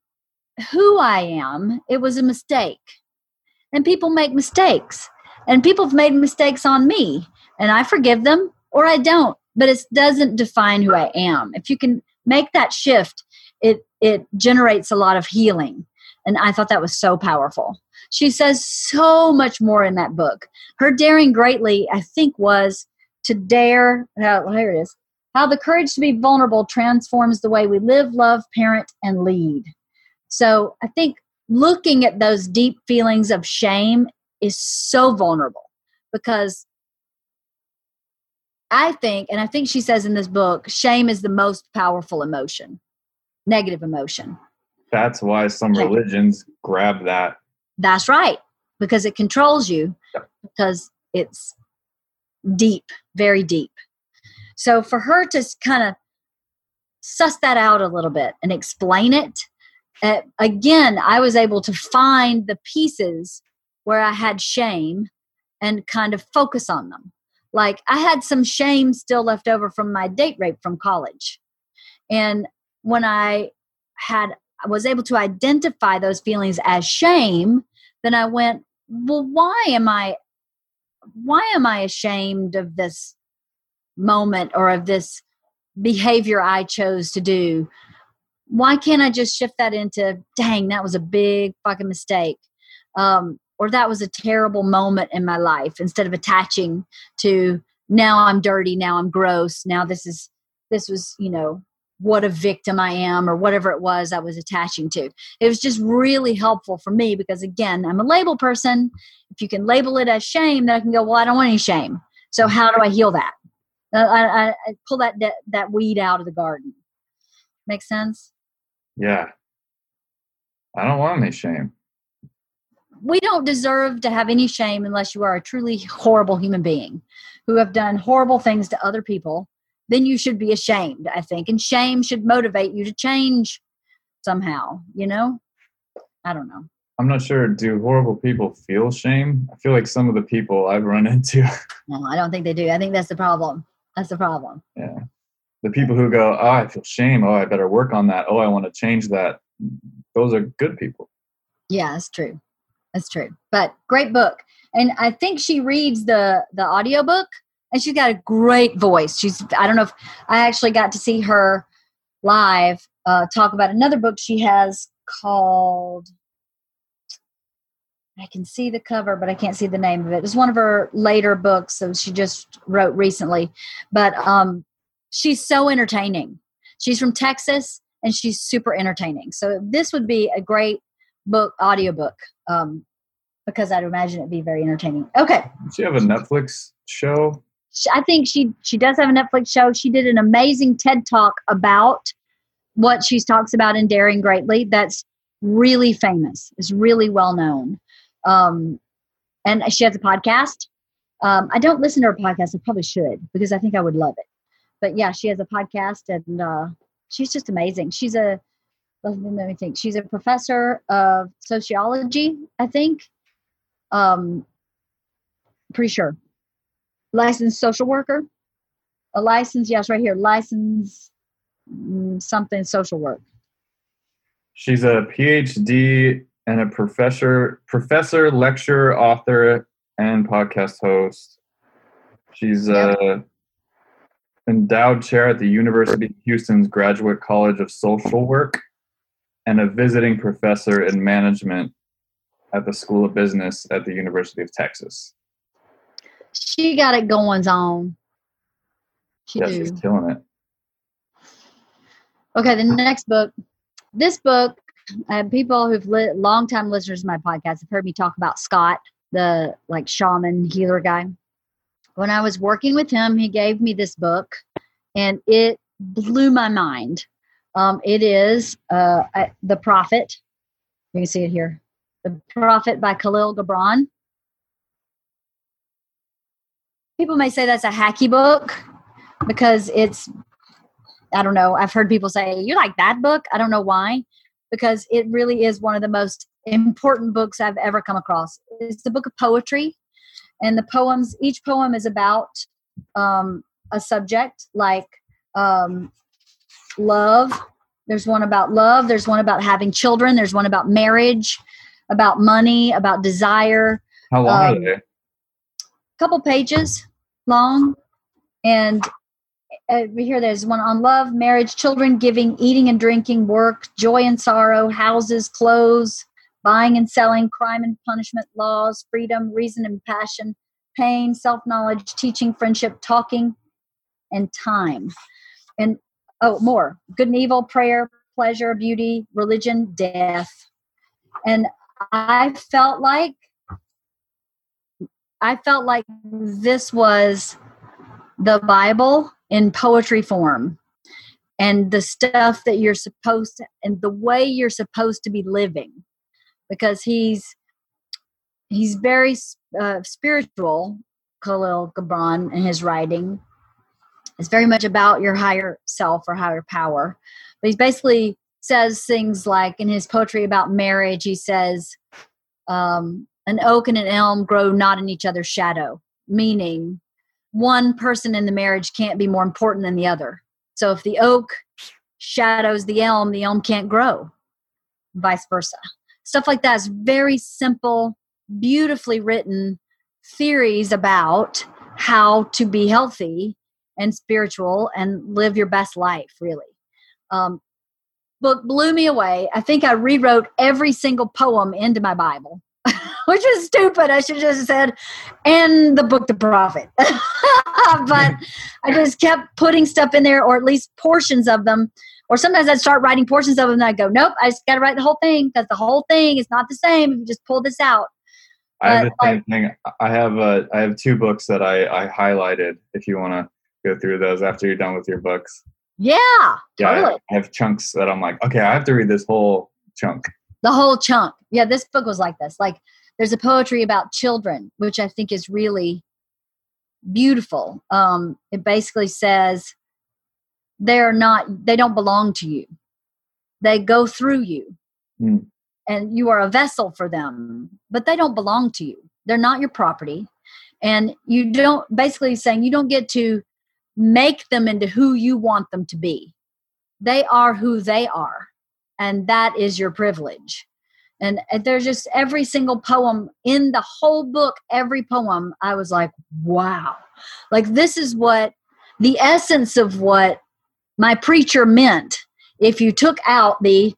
who I am, it was a mistake. And people make mistakes, and people have made mistakes on me and I forgive them or I don't, but it doesn't define who I am. If you can make that shift, it it generates a lot of healing. And I thought that was so powerful. She says so much more in that book. Her daring greatly, I think, was to dare. Oh, here it is. How the courage to be vulnerable transforms the way we live, love, parent, and lead. So I think looking at those deep feelings of shame is so vulnerable because I think, and I think she says in this book, shame is the most powerful emotion, negative emotion. That's why some religions grab that. That's right, because it controls you, because it's deep, very deep. So for her to kind of suss that out a little bit and explain it, uh, again, I was able to find the pieces where I had shame and kind of focus on them. Like I had some shame still left over from my date rape from college. And when I had I was able to identify those feelings as shame, then I went, well, why am I why am I ashamed of this moment or of this behavior I chose to do? Why can't I just shift that into, dang, that was a big fucking mistake? Um, or that was a terrible moment in my life instead of attaching to now I'm dirty, now I'm gross, now this is, this was, you know, what a victim I am or whatever it was I was attaching to. It was just really helpful for me because, again, I'm a label person. If you can label it as shame, then I can go, well, I don't want any shame. So, how do I heal that? Uh, I, I, I pull that, that, that weed out of the garden. Make sense? Yeah. I don't want any shame. We don't deserve to have any shame unless you are a truly horrible human being who have done horrible things to other people then you should be ashamed, I think. And shame should motivate you to change somehow, you know? I don't know. I'm not sure. Do horrible people feel shame? I feel like some of the people I've run into. no, I don't think they do. I think that's the problem. That's the problem. Yeah. The people who go, oh, I feel shame. Oh, I better work on that. Oh, I want to change that. Those are good people. Yeah, that's true. That's true. But great book. And I think she reads the the audiobook and she's got a great voice. She's I don't know if I actually got to see her live uh, talk about another book she has called. I can see the cover, but I can't see the name of it. It's one of her later books, so she just wrote recently. But um, she's so entertaining. She's from Texas, and she's super entertaining. So this would be a great book, audiobook, um, because I'd imagine it'd be very entertaining. Okay. Does she have a Netflix show? I think she she does have a Netflix show. She did an amazing TED talk about what she talks about in Daring Greatly. That's really famous. It's really well known. Um, and she has a podcast. Um, I don't listen to her podcast. I probably should because I think I would love it. But yeah, she has a podcast and uh, she's just amazing. She's a let me think. She's a professor of sociology, I think. Um, pretty sure licensed social worker. A license, yes, right here, license mm, something social work. She's a PhD and a professor, professor, lecturer, author, and podcast host. She's a endowed chair at the University of Houston's Graduate College of Social Work and a visiting professor in management at the School of Business at the University of Texas she got it going on. She yeah, she's killing it. Okay, the next book. This book, uh, people who've li- long time listeners to my podcast have heard me talk about Scott, the like shaman healer guy. When I was working with him, he gave me this book, and it blew my mind. Um, it is uh, the Prophet. You can see it here. The Prophet by Kahlil Gibran people may say that's a hacky book because it's I don't know. I've heard people say, You like that book? I don't know why. Because it really is one of the most important books I've ever come across. It's the book of poetry. And the poems, each poem is about um, a subject like um, love. There's one about love. There's one about having children. There's one about marriage, about money, about desire. How long um, are they? couple pages long. And uh, here there's one on love, marriage, children, giving, eating and drinking, work, joy and sorrow, houses, clothes, buying and selling, crime and punishment, laws, freedom, reason and passion, pain, self knowledge, teaching, friendship, talking, and time. And oh, more good and evil, prayer, pleasure, beauty, religion, death. And I felt like I felt like this was the Bible in poetry form. And the stuff that you're supposed to and the way you're supposed to be living. Because he's he's very uh, spiritual kahlil gibran in his writing. It's very much about your higher self or higher power. But he basically says things like in his poetry about marriage he says um, an oak and an elm grow not in each other's shadow meaning one person in the marriage can't be more important than the other. So if the oak shadows the elm, the elm can't grow, vice versa. Stuff like that is very simple, beautifully written theories about how to be healthy and spiritual and live your best life, really. Um, book blew me away. I think I rewrote every single poem into my Bible which is stupid. I should just said, and the book, The Prophet. but I just kept putting stuff in there, or at least portions of them. Or sometimes I'd start writing portions of them, and I'd go, nope, I just got to write the whole thing because the whole thing is not the same if you just pull this out. I have the same thing. I have uh, I have two books that I, I highlighted. If you want to go through those after you're done with your books. Yeah, yeah. Totally. I have chunks that I'm like, okay, I have to read this whole chunk. The whole chunk. Yeah, this book was like this. Like there's a poetry about children, which I think is really beautiful. Um, it basically says they're not, they don't belong to you. They go through you. Mm. And you are a vessel for them, but they don't belong to you. They're not your property. And you don't, basically saying you don't get to make them into who you want them to be. They are who they are. And that is your privilege. And there's just every single poem in the whole book every poem i was like wow. Like this is what the essence of what my preacher meant. If you took out the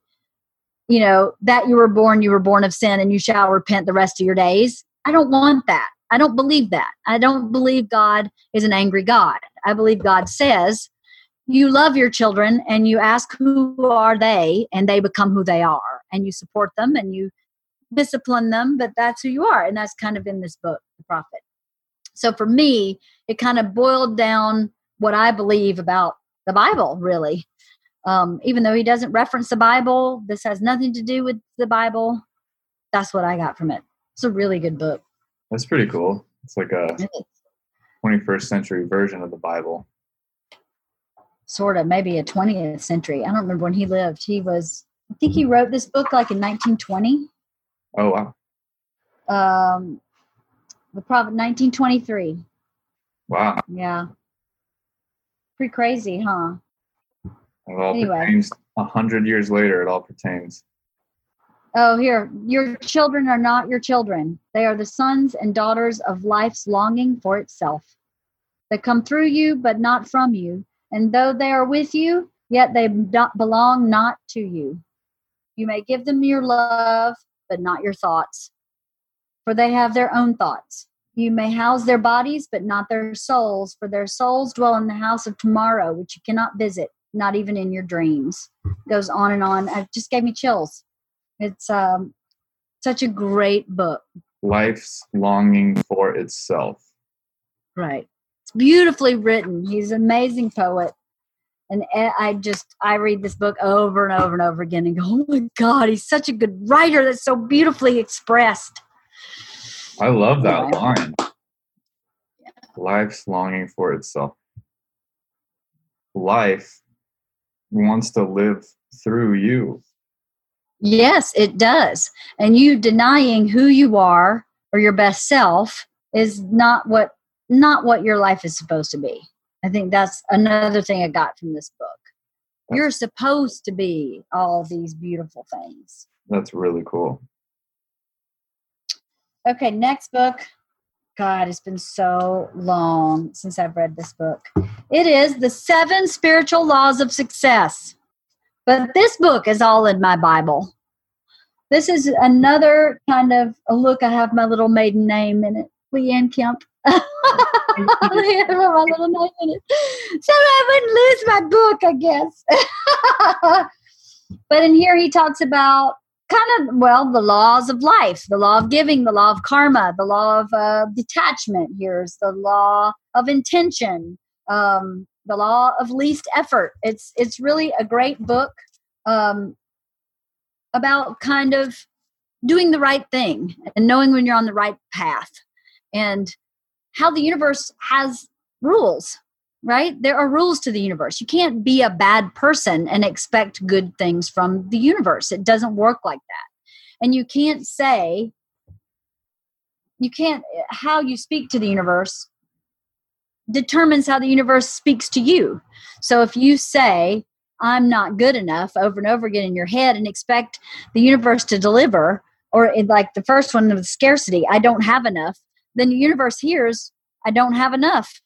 you know that you were born you were born of sin and you shall repent the rest of your days i don't want that. I don't believe that. I don't believe god is an angry god i believe god says you love your children and you ask who are they and they become who they are and you support them and you discipline them, but that's who you are. And that's kind of in this book, The Prophet. So for me, it kind of boiled down what I believe about the Bible, really. Um, even though he doesn't reference the Bible, this has nothing to do with the Bible. That's what I got from it. It's a really good book. That's pretty cool. It's like a 21st century version of the Bible. Sort of, maybe a 20th century. I don't remember when he lived. He was I think he wrote this book like in 1920. Oh wow. Um, the prophet 1923. Wow. Yeah. Pretty crazy, huh? It all anyway. pertains a hundred years later. It all pertains. Oh, here, your children are not your children. They are the sons and daughters of life's longing for itself. They come through you, but not from you. And though they are with you, yet they belong not to you. You may give them your love, but not your thoughts, for they have their own thoughts. You may house their bodies, but not their souls, for their souls dwell in the house of tomorrow, which you cannot visit, not even in your dreams. Goes on and on. It just gave me chills. It's um, such a great book. Life's longing for itself. Right. It's beautifully written. He's an amazing poet and I just I read this book over and over and over again and go, oh my god, he's such a good writer. That's so beautifully expressed. I love that line. Yeah. Life's longing for itself. Life wants to live through you. Yes, it does. And you denying who you are or your best self is not what not what your life is supposed to be. I think that's another thing I got from this book. You're supposed to be all these beautiful things. That's really cool. Okay, next book God, it's been so long since I've read this book. It is The Seven Spiritual Laws of Success. But this book is all in my Bible. This is another kind of a look. I have my little maiden name in it, LeeAnn Kemp. My little name in it. So I wouldn't lose my book, I guess. but in here, he talks about kind of well the laws of life the law of giving the law of karma the law of uh, detachment here's the law of intention um, the law of least effort it's it's really a great book um, about kind of doing the right thing and knowing when you're on the right path and how the universe has rules right? There are rules to the universe. You can't be a bad person and expect good things from the universe. It doesn't work like that. And you can't say, you can't, how you speak to the universe determines how the universe speaks to you. So if you say, I'm not good enough over and over again in your head and expect the universe to deliver, or like the first one of scarcity, I don't have enough, then the universe hears, I don't have enough.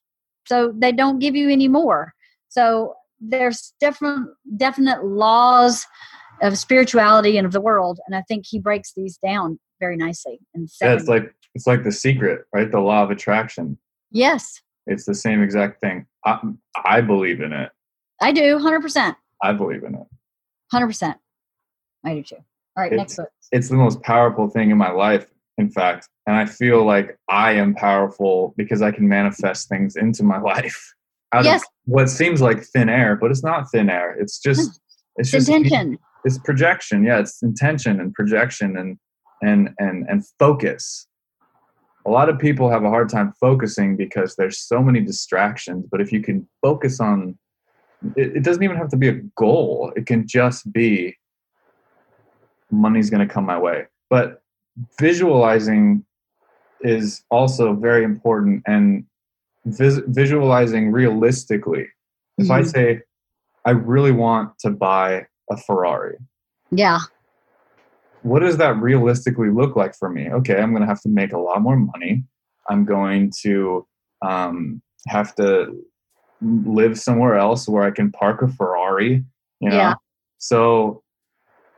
So they don't give you any more. So there's different definite laws of spirituality and of the world and i think he breaks these down very nicely and yeah it's like it's like the secret right? The law of attraction. Yes it's the same exact thing i, I believe in it i do 100% i believe in it 100% i do too all right it's, next book it's the most powerful thing in my life in fact. And I feel like I am powerful because I can manifest things into my life out yes. of what seems like thin air, but it's not thin air. It's just it's it's just intention. It's projection. Yeah, it's intention and projection and and and and focus. A lot of people have a hard time focusing because there's so many distractions, but if you can focus on it, it doesn't even have to be a goal. It can just be money's going to come my way. But visualizing is also very important and vis- visualizing realistically. If mm-hmm. I say, I really want to buy a Ferrari. Yeah. What does that realistically look like for me? Okay, I'm going to have to make a lot more money. I'm going to um, have to live somewhere else where I can park a Ferrari. You know? Yeah. So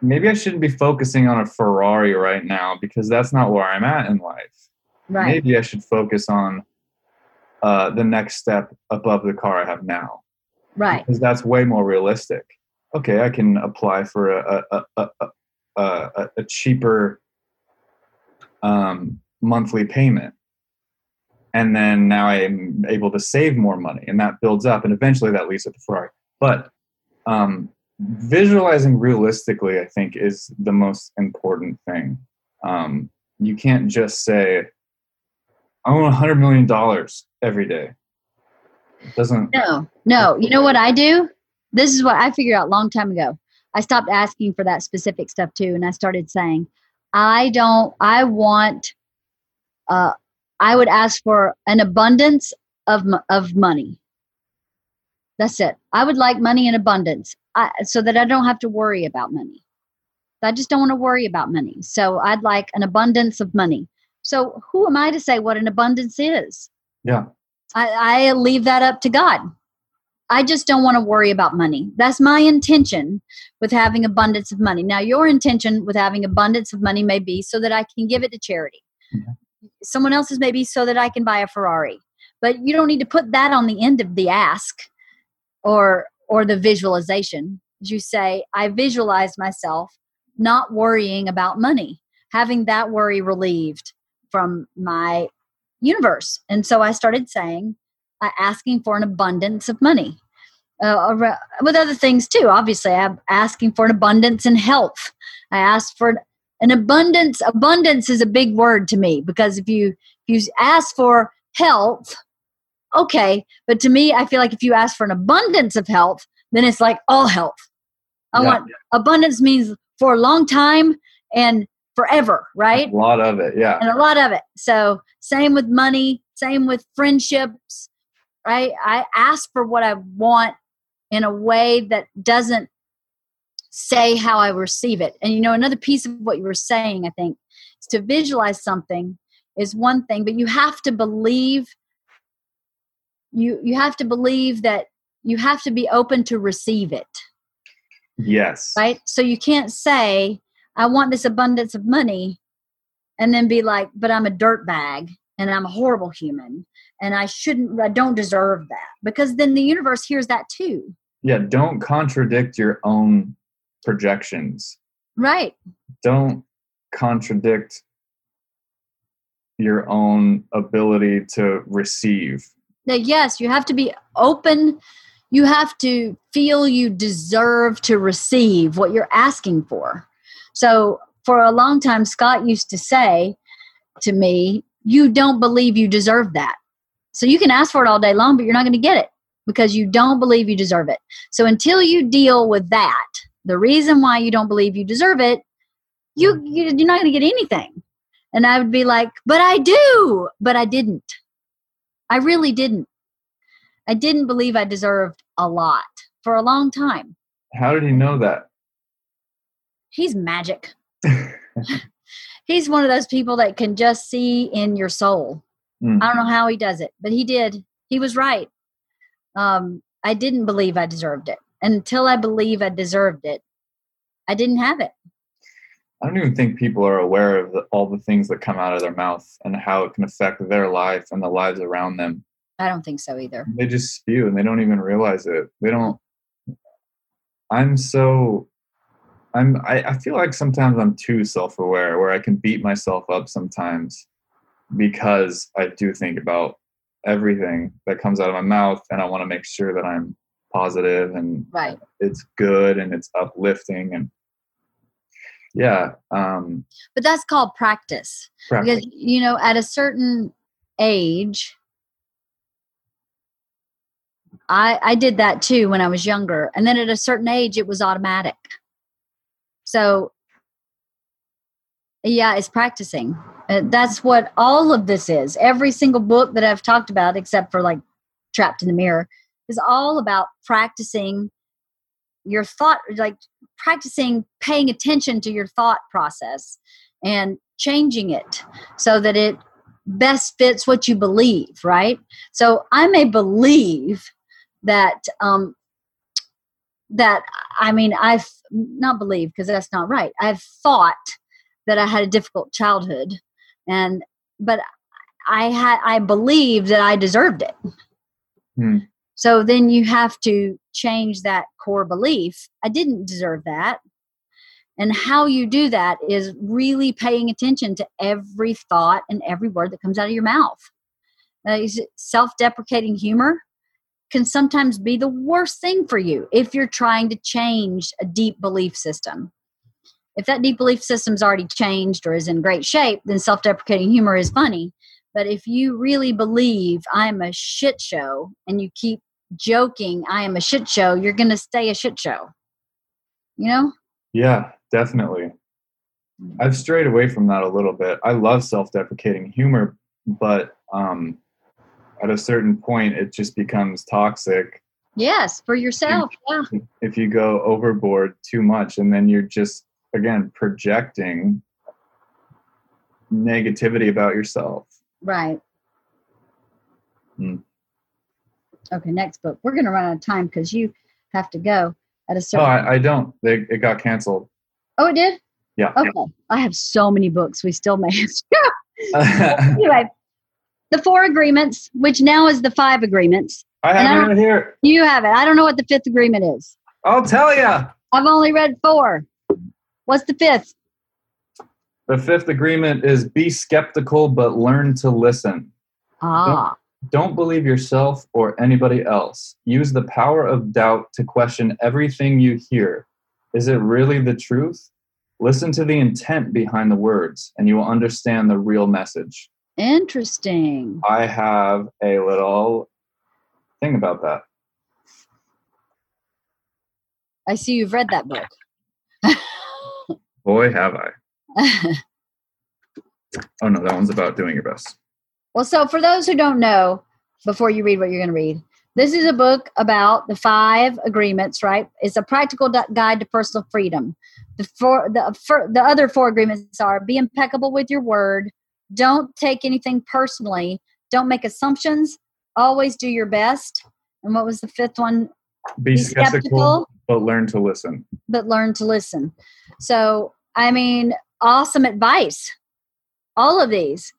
maybe I shouldn't be focusing on a Ferrari right now because that's not where I'm at in life. Right. Maybe I should focus on uh, the next step above the car I have now. Right. Because that's way more realistic. Okay, I can apply for a a a, a, a, a cheaper um, monthly payment, and then now I'm able to save more money, and that builds up, and eventually that leads to the Ferrari. But um, visualizing realistically, I think, is the most important thing. Um, you can't just say, "I want a hundred million dollars every day." It doesn't. No, no. You know what I do? This is what I figured out a long time ago. I stopped asking for that specific stuff too, and I started saying, "I don't. I want. Uh, I would ask for an abundance of of money. That's it. I would like money in abundance. I, so that I don't have to worry about money. I just don't want to worry about money. So I'd like an abundance of money. So who am I to say what an abundance is? Yeah. I, I leave that up to God. I just don't want to worry about money. That's my intention with having abundance of money. Now, your intention with having abundance of money may be so that I can give it to charity. Mm-hmm. Someone else's may be so that I can buy a Ferrari. But you don't need to put that on the end of the ask or or the visualization. You say, I visualize myself not worrying about money, having that worry relieved from my universe. And so I started saying, asking for an abundance of money. Uh, with other things too, obviously, I'm asking for an abundance in health. I asked for an abundance. Abundance is a big word to me because if you if you ask for health, okay, but to me, I feel like if you ask for an abundance of health, then it's like all health. I yeah. want abundance means for a long time and forever, right? A lot of it, yeah. And a lot of it. So, same with money, same with friendships, right? I ask for what I want in a way that doesn't say how I receive it. And you know, another piece of what you were saying, I think, is to visualize something. is one thing, but you have to believe you you have to believe that you have to be open to receive it. Yes. Right? So you can't say, I want this abundance of money and then be like, but I'm a dirt bag and I'm a horrible human and I shouldn't I don't deserve that. Because then the universe hears that too. Yeah, don't contradict your own projections. Right. Don't contradict your own ability to receive. Now, yes, you have to be open. You have to feel you deserve to receive what you're asking for. So, for a long time, Scott used to say to me, You don't believe you deserve that. So, you can ask for it all day long, but you're not going to get it because you don't believe you deserve it. So, until you deal with that, the reason why you don't believe you deserve it, you, you're not going to get anything. And I would be like, But I do, but I didn't. I really didn't. I didn't believe I deserved a lot for a long time. How did he know that? He's magic. He's one of those people that can just see in your soul. Mm. I don't know how he does it, but he did. He was right. Um, I didn't believe I deserved it. Until I believe I deserved it, I didn't have it. I don't even think people are aware of the, all the things that come out of their mouth and how it can affect their life and the lives around them. I don't think so either. They just spew and they don't even realize it. They don't. I'm so. I'm. I, I feel like sometimes I'm too self-aware, where I can beat myself up sometimes, because I do think about everything that comes out of my mouth, and I want to make sure that I'm positive and Right. it's good and it's uplifting and yeah um But that's called practice. practice. Because, you know, at a certain age, I, I did that too when I was younger. And then at a certain age, it was automatic. So, yeah, it's practicing. Uh, That's what all of this is. Every single book that I've talked about, except for like Trapped in the Mirror, is all about practicing your thought, like practicing paying attention to your thought process and changing it so that it best fits what you believe, right? So I may believe that um that I mean I've not believe because that's not right. I've thought that I had a difficult childhood and but I had I believed that I deserved it. Hmm. So then you have to change that core belief. I didn't deserve that. And how you do that is really paying attention to every thought and every word that comes out of your mouth. Is it self deprecating humor can sometimes be the worst thing for you if you're trying to change a deep belief system. If that deep belief system's already changed or is in great shape, then self deprecating humor is funny. But if you really believe I'm a shit show and you keep joking I am a shit show, you're going to stay a shit show. You know? Yeah, definitely. I've strayed away from that a little bit. I love self-deprecating humor, but um, at a certain point, it just becomes toxic Yes, for yourself. Yeah. if you go overboard too much, and then you're just again projecting negativity about yourself. Right. Hmm. Okay, next book. We're going to run out of time because you have to go at a certain. I, I don't. They, it got canceled. oh, it did? Yeah. Okay. I have so many books. We still may go. anyway, the four agreements, which now is the five agreements. I have it right here. You have it. I don't know what the fifth agreement is. I'll tell you. I've only read four. What's the fifth? The fifth agreement is be skeptical, but learn to listen. Ah, Don't believe yourself or anybody else. Use the power of doubt to question everything you hear. Is it really the truth? Listen to the intent behind the words, and you will understand the real message. Interesting. I have a little thing about that. I see you've read that book. Boy, have I. Oh no, that one's about doing your best. well, so for those who don't know, before you read what you're going to read, this is a book about the five agreements, right? It's a practical guide to personal freedom. The four, the, fir- the other four agreements are be impeccable with your word, don't take anything personally. Don't make assumptions. Always do your best. And what was the fifth one? Be, Be skeptical, skeptical. but learn to listen. but learn to listen. So, I mean, awesome advice. All of these.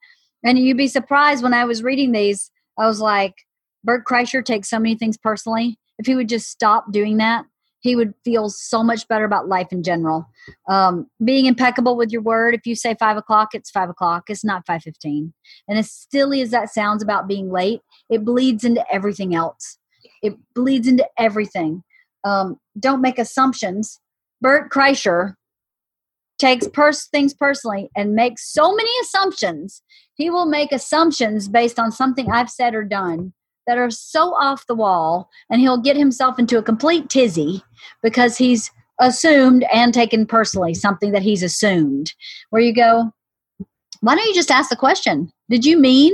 And you'd be surprised when I was reading these, I was like, Bert Kreischer takes so many things personally. If he would just stop doing that, he would feel so much better about life in general. Um, being impeccable with your word. If you say five o'clock, it's five o'clock. It's not five fifteen. And as silly as that sounds about being late, it bleeds into everything else. It bleeds into everything. Um, don't make assumptions. Bert Kreischer takes pers- things personally and makes so many assumptions. He will make assumptions based on something I've said or done that are so off the wall, and he'll get himself into a complete tizzy because he's assumed and taken personally something that he's assumed. Where you go, why don't you just ask the question? Did you mean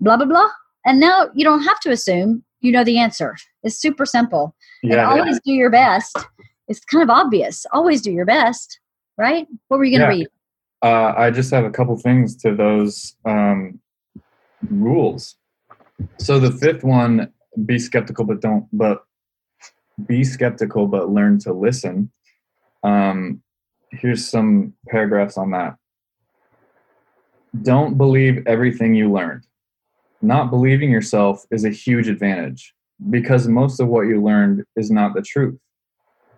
blah, blah, blah? And now you don't have to assume you know the answer. It's super simple. Yeah, and always do your best. It's kind of obvious. Always do your best, right? What were you going to Yeah. read? Uh, I just have a couple things to those um, rules. So the fifth one, be skeptical, but don't, but be skeptical, but learn to listen. Um, here's some paragraphs on that. Don't believe everything you learned. Not believing yourself is a huge advantage because most of what you learned is not the truth.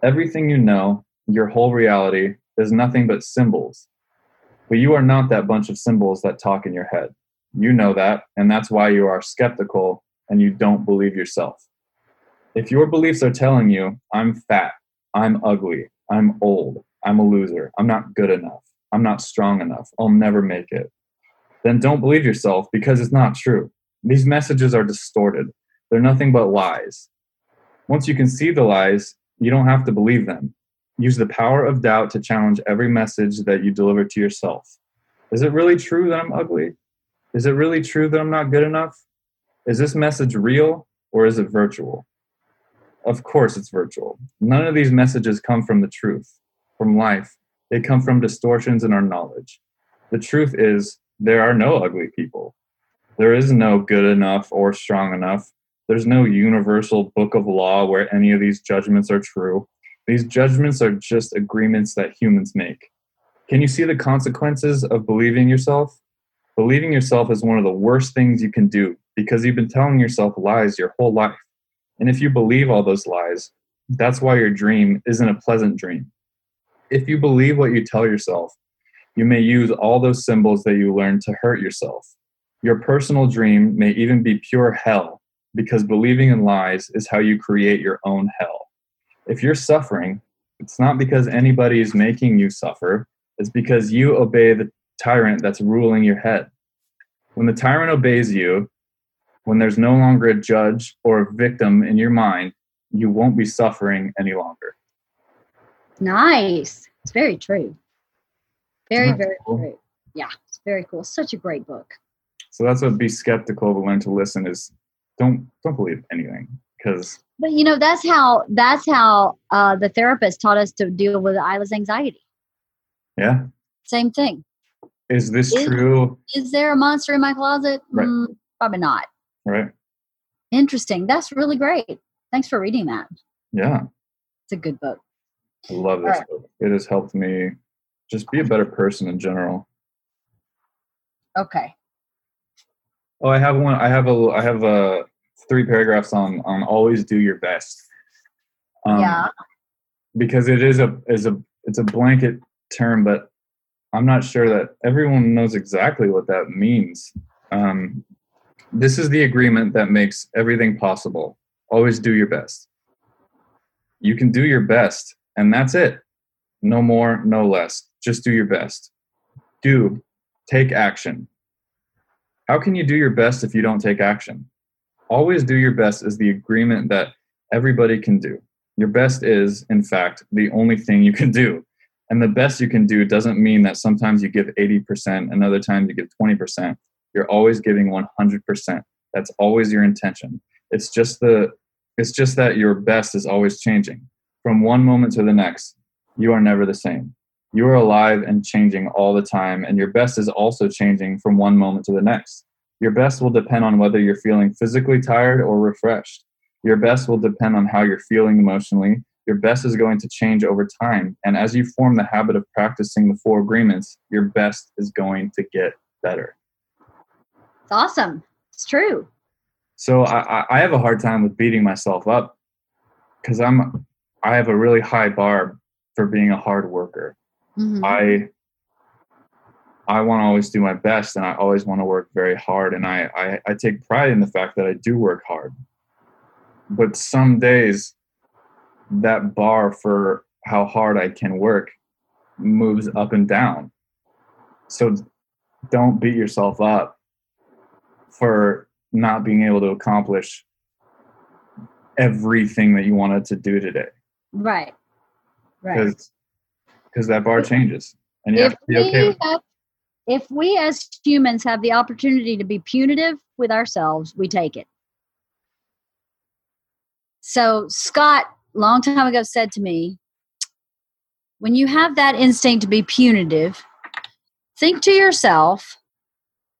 Everything you know, your whole reality, is nothing but symbols. But you are not that bunch of symbols that talk in your head. You know that, and that's why you are skeptical and you don't believe yourself. If your beliefs are telling you, I'm fat, I'm ugly, I'm old, I'm a loser, I'm not good enough, I'm not strong enough, I'll never make it, then don't believe yourself because it's not true. These messages are distorted, they're nothing but lies. Once you can see the lies, you don't have to believe them. Use the power of doubt to challenge every message that you deliver to yourself. Is it really true that I'm ugly? Is it really true that I'm not good enough? Is this message real or is it virtual? Of course, it's virtual. None of these messages come from the truth, from life. They come from distortions in our knowledge. The truth is, there are no ugly people. There is no good enough or strong enough. There's no universal book of law where any of these judgments are true. These judgments are just agreements that humans make. Can you see the consequences of believing yourself? Believing yourself is one of the worst things you can do because you've been telling yourself lies your whole life. And if you believe all those lies, that's why your dream isn't a pleasant dream. If you believe what you tell yourself, you may use all those symbols that you learned to hurt yourself. Your personal dream may even be pure hell because believing in lies is how you create your own hell. If you're suffering, it's not because anybody is making you suffer, it's because you obey the tyrant that's ruling your head. When the tyrant obeys you, when there's no longer a judge or a victim in your mind, you won't be suffering any longer. Nice. It's very true. Very, very cool? true. Yeah, it's very cool. Such a great book. So that's what be skeptical but learn to listen is don't don't believe anything because But you know, that's how that's how uh, the therapist taught us to deal with Ila's anxiety. yeah Same thing. Is this Is- true Is there a monster in my closet? Right. Mm, probably not. right Interesting. That's really great. Thanks for reading that. yeah It's a good book. I love this Alright. book. It has helped me just be a better person in general. Okay. Oh, I have one. I have a. I have a three paragraphs on on always do your best. Um, Yeah. Because it is a is a it's a blanket term, but I'm not sure that everyone knows exactly what that means. Um, this is the agreement that makes everything possible. Always do your best. You can do your best, and that's it. No more, no less. Just do your best. Do. Take action. How can you do your best if you don't take action? Always do your best is the agreement that everybody can do. Your best is, in fact, the only thing you can do. And the best you can do doesn't mean that sometimes you give 80% and other times you give 20%. You're always giving 100%. That's always your intention. It's just the it's just that your best is always changing. From one moment to the next, you are never the same. You are alive and changing all the time, and your best is also changing from one moment to the next. Your best will depend on whether you're feeling physically tired or refreshed. Your best will depend on how you're feeling emotionally. Your best is going to change over time. And as you form the habit of practicing the four agreements, your best is going to get better. It's awesome. It's true. So I, I have a hard time with beating myself up because I'm I have a really high bar for being a hard worker. Mm-hmm. I I want to always do my best and I always want to work very hard. And I, I, I, take pride in the fact that I do work hard. But some days that bar for how hard I can work moves up and down. So don't beat yourself up for not being able to accomplish everything that you wanted to do today. Right. Right. Because that bar changes. And you if have to be okay with have, if we as humans have the opportunity to be punitive with ourselves, we take it. So Scott, long time ago, said to me, when you have that instinct to be punitive, think to yourself,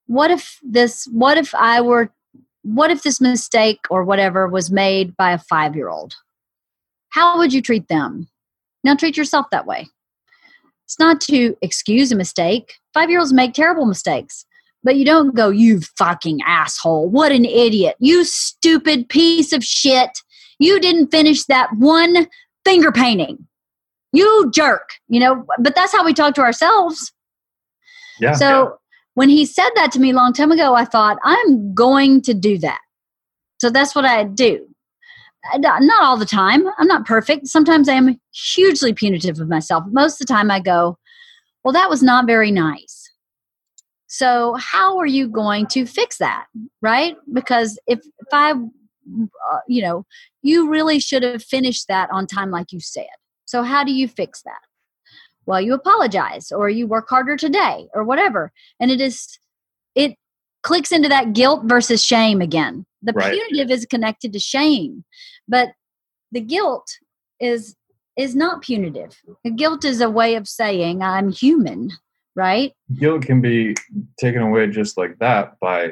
what if this, what if I were, what if this mistake or whatever was made by a five year old? How would you treat them? Now treat yourself that way. It's not to excuse a mistake. Five year olds make terrible mistakes. But you don't go, you fucking asshole. What an idiot. You stupid piece of shit. You didn't finish that one finger painting. You jerk. You know, but that's how we talk to ourselves. Yeah. So when he said that to me a long time ago, I thought, I'm going to do that. So that's what I do not all the time. I'm not perfect. Sometimes I am hugely punitive of myself. Most of the time I go, well, that was not very nice. So, how are you going to fix that? Right? Because if, if I, uh, you know, you really should have finished that on time, like you said. So, how do you fix that? Well, you apologize or you work harder today or whatever. And it is, it clicks into that guilt versus shame again. The right. punitive is connected to shame, but the guilt is is not punitive. The guilt is a way of saying I'm human, right? Guilt can be taken away just like that by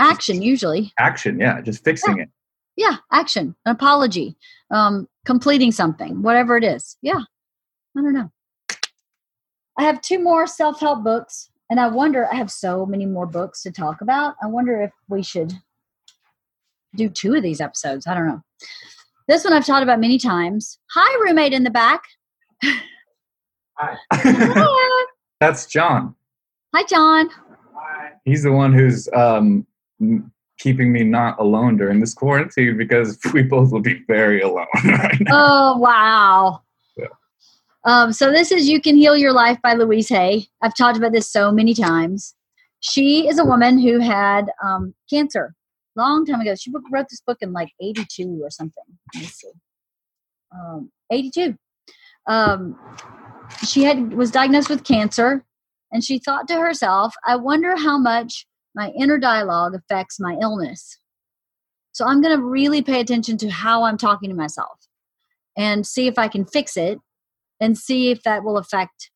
action usually. Action, yeah, just fixing yeah. it. Yeah, action, an apology, um, completing something, whatever it is. Yeah. I don't know. I have two more self-help books and I wonder I have so many more books to talk about. I wonder if we should do two of these episodes. I don't know. This one I've talked about many times. Hi, roommate in the back. Hi. That's John. Hi, John. Hi. He's the one who's um, keeping me not alone during this quarantine because we both will be very alone right Oh, wow. Yeah. Um, so this is You Can Heal Your Life by Louise Hay. I've talked about this so many times. She is a woman who had um, cancer long time ago. She wrote this book in like 82 or something. Let me see. Um, 82. Um, she had was diagnosed with cancer and she thought to herself, I wonder how much my inner dialogue affects my illness. So I'm going to really pay attention to how I'm talking to myself and see if I can fix it and see if that will affect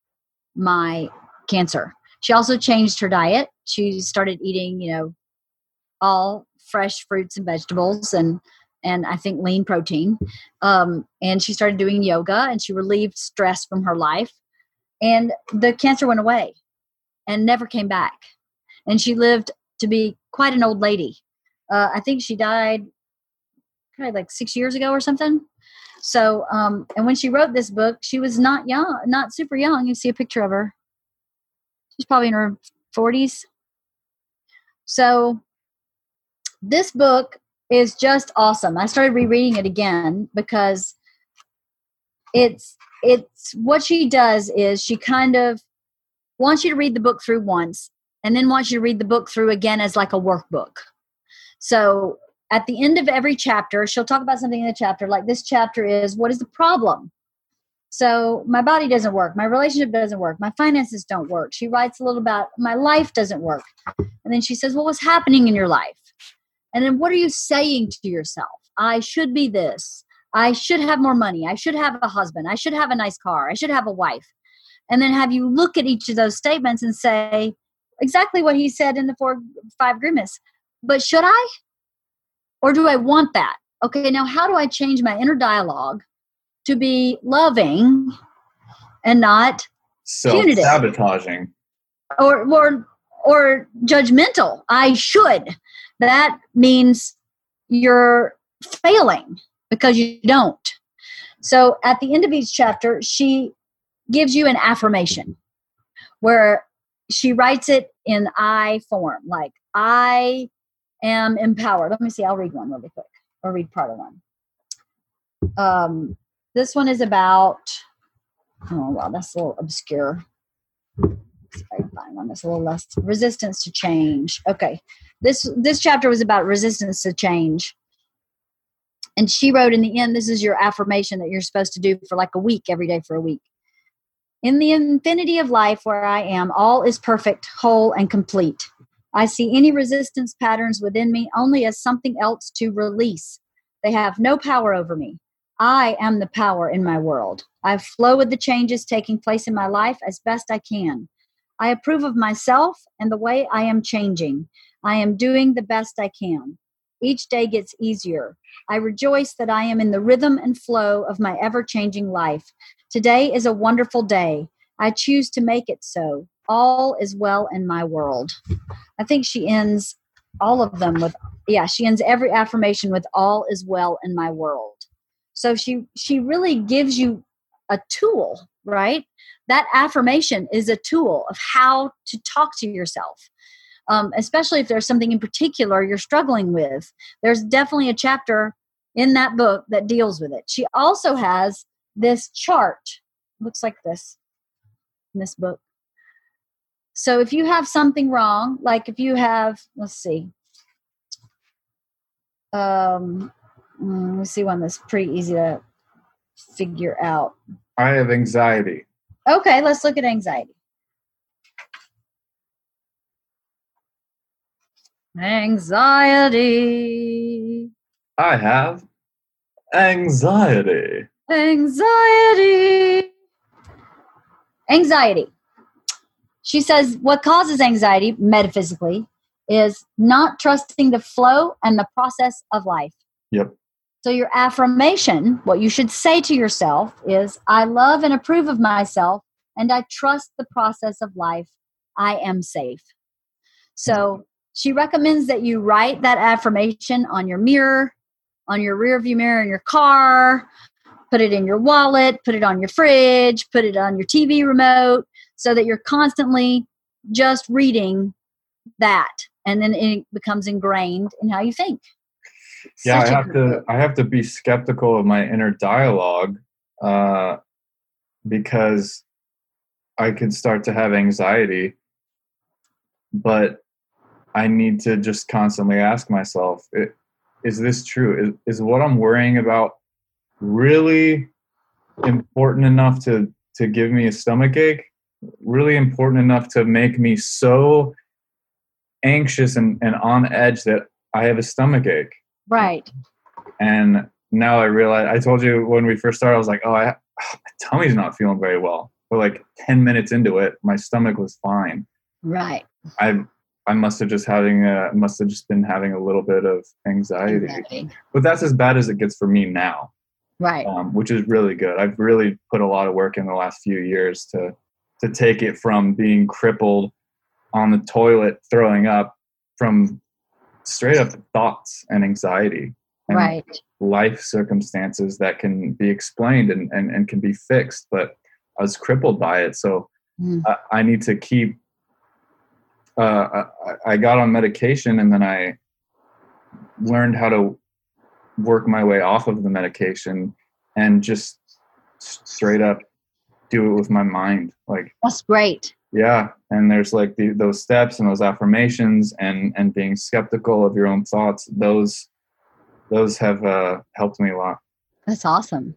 my cancer. She also changed her diet. She started eating, you know, all fresh fruits and vegetables and and I think lean protein. Um, and she started doing yoga and she relieved stress from her life. And the cancer went away and never came back. And she lived to be quite an old lady. Uh, I think she died like six years ago or something. So, um, and when she wrote this book, she was not young, not super young. You see a picture of her. She's probably in her 40s. So, this book is just awesome. I started rereading it again because it's it's what she does is she kind of wants you to read the book through once and then wants you to read the book through again as like a workbook. So at the end of every chapter, she'll talk about something in the chapter. Like this chapter is what is the problem? So my body doesn't work, my relationship doesn't work, my finances don't work. She writes a little about my life doesn't work. And then she says, Well, what's happening in your life? And then what are you saying to yourself? I should be this. I should have more money. I should have a husband. I should have a nice car. I should have a wife. and then have you look at each of those statements and say exactly what he said in the four five agreements. But should I? Or do I want that? Okay, now how do I change my inner dialogue to be loving and not sabotaging. Or or or judgmental. I should. That means you're failing because you don't. So at the end of each chapter, she gives you an affirmation where she writes it in I form, like I am empowered. Let me see, I'll read one really quick or read part of one. Um, this one is about, oh, wow, that's a little obscure. Find one that's a little less resistance to change. Okay. This this chapter was about resistance to change. And she wrote in the end, this is your affirmation that you're supposed to do for like a week, every day for a week. In the infinity of life where I am, all is perfect, whole, and complete. I see any resistance patterns within me only as something else to release. They have no power over me. I am the power in my world. I flow with the changes taking place in my life as best I can. I approve of myself and the way I am changing. I am doing the best I can. Each day gets easier. I rejoice that I am in the rhythm and flow of my ever changing life. Today is a wonderful day. I choose to make it so. All is well in my world. I think she ends all of them with, yeah, she ends every affirmation with all is well in my world. So she she really gives you a tool, right? That affirmation is a tool of how to talk to yourself um, especially if there's something in particular you're struggling with. There's definitely a chapter in that book that deals with it. She also has this chart, looks like this in this book. So if you have something wrong, like if you have, let's see, um, mm, let me see one that's pretty easy to figure out. I have anxiety. Okay, let's look at anxiety. Anxiety. I have anxiety. Anxiety. Anxiety. She says what causes anxiety metaphysically is not trusting the flow and the process of life. Yep. So, your affirmation, what you should say to yourself is I love and approve of myself, and I trust the process of life. I am safe. So, she recommends that you write that affirmation on your mirror, on your rear view mirror in your car, put it in your wallet, put it on your fridge, put it on your TV remote so that you're constantly just reading that and then it becomes ingrained in how you think. Yeah, Such I have to book. I have to be skeptical of my inner dialogue uh, because I could start to have anxiety. But I need to just constantly ask myself, is this true? Is, is what I'm worrying about really important enough to, to give me a stomach ache? Really important enough to make me so anxious and, and on edge that I have a stomach ache. Right. And now I realize, I told you when we first started, I was like, oh, I, oh, my tummy's not feeling very well. But like 10 minutes into it, my stomach was fine. Right. I I must have just having a must have just been having a little bit of anxiety. anxiety. But that's as bad as it gets for me now. Right. Um, which is really good. I've really put a lot of work in the last few years to to take it from being crippled on the toilet throwing up from straight up thoughts and anxiety and right. life circumstances that can be explained and, and, and can be fixed but i was crippled by it so mm. I, I need to keep uh, I, I got on medication and then I learned how to work my way off of the medication and just straight up do it with my mind. Like that's great. Yeah, and there's like the, those steps and those affirmations and and being skeptical of your own thoughts. Those those have uh, helped me a lot. That's awesome.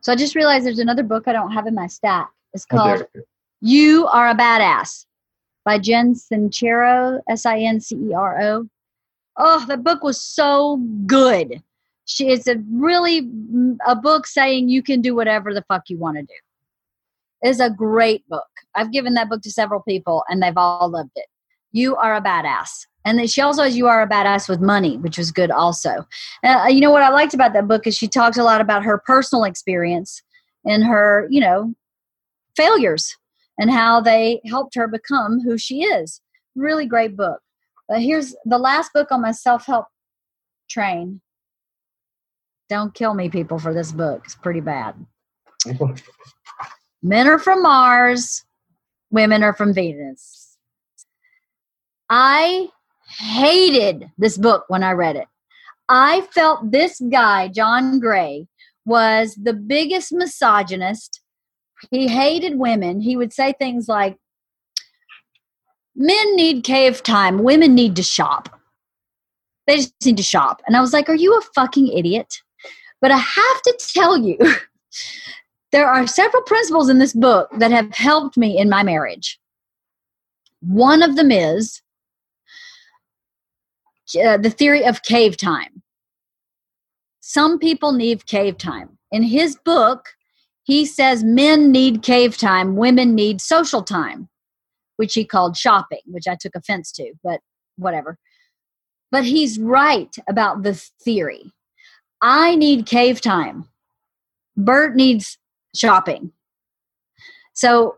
So I just realized there's another book I don't have in my stack. It's oh, called oh, "You Are a Badass." by Jen Sincero, S I N C E R O. Oh, that book was so good. She it's a really a book saying you can do whatever the fuck you want to do. is a great book. I've given that book to several people and they've all loved it. You are a badass. And then she also has You Are a Badass with Money, which was good also. Uh, you know what I liked about that book is she talked a lot about her personal experience and her, you know, failures and how they helped her become who she is. Really great book. But here's the last book on my self help train. Don't kill me, people, for this book. It's pretty bad. Men are from Mars, women are from Venus. I hated this book when I read it. I felt this guy, John Gray, was the biggest misogynist. He hated women. He would say things like, Men need cave time, women need to shop. They just need to shop. And I was like, Are you a fucking idiot? But I have to tell you, there are several principles in this book that have helped me in my marriage. One of them is uh, the theory of cave time. Some people need cave time. In his book, he says men need cave time, women need social time, which he called shopping, which I took offense to, but whatever. But he's right about the theory. I need cave time. Bert needs shopping. So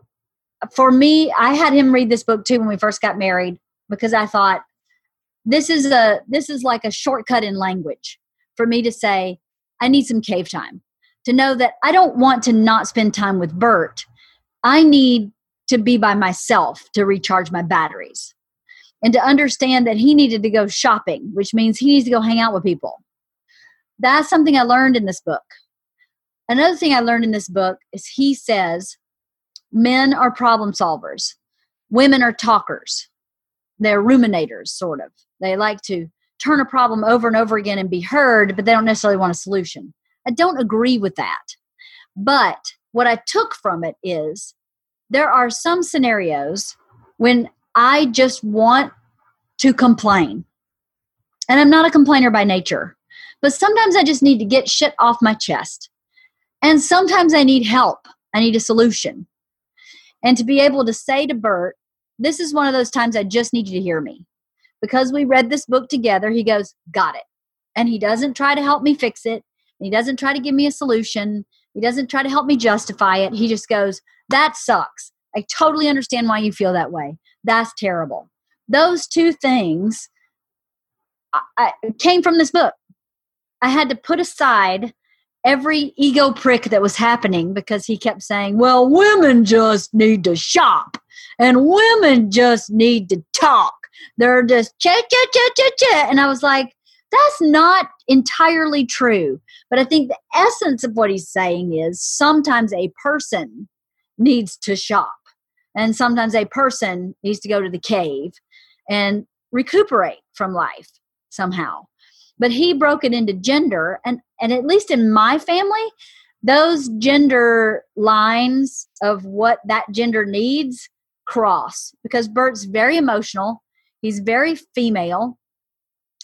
for me, I had him read this book too when we first got married because I thought this is a this is like a shortcut in language for me to say I need some cave time. To know that I don't want to not spend time with Bert. I need to be by myself to recharge my batteries. And to understand that he needed to go shopping, which means he needs to go hang out with people. That's something I learned in this book. Another thing I learned in this book is he says men are problem solvers, women are talkers. They're ruminators, sort of. They like to turn a problem over and over again and be heard, but they don't necessarily want a solution. I don't agree with that. But what I took from it is there are some scenarios when I just want to complain. And I'm not a complainer by nature, but sometimes I just need to get shit off my chest. And sometimes I need help. I need a solution. And to be able to say to Bert, this is one of those times I just need you to hear me. Because we read this book together, he goes, Got it. And he doesn't try to help me fix it. He doesn't try to give me a solution. He doesn't try to help me justify it. He just goes, That sucks. I totally understand why you feel that way. That's terrible. Those two things I, I, came from this book. I had to put aside every ego prick that was happening because he kept saying, well, women just need to shop and women just need to talk. They're just cha cha cha cha cha. And I was like, that's not entirely true. But I think the essence of what he's saying is sometimes a person needs to shop and sometimes a person needs to go to the cave and recuperate from life somehow but he broke it into gender and and at least in my family those gender lines of what that gender needs cross because bert's very emotional he's very female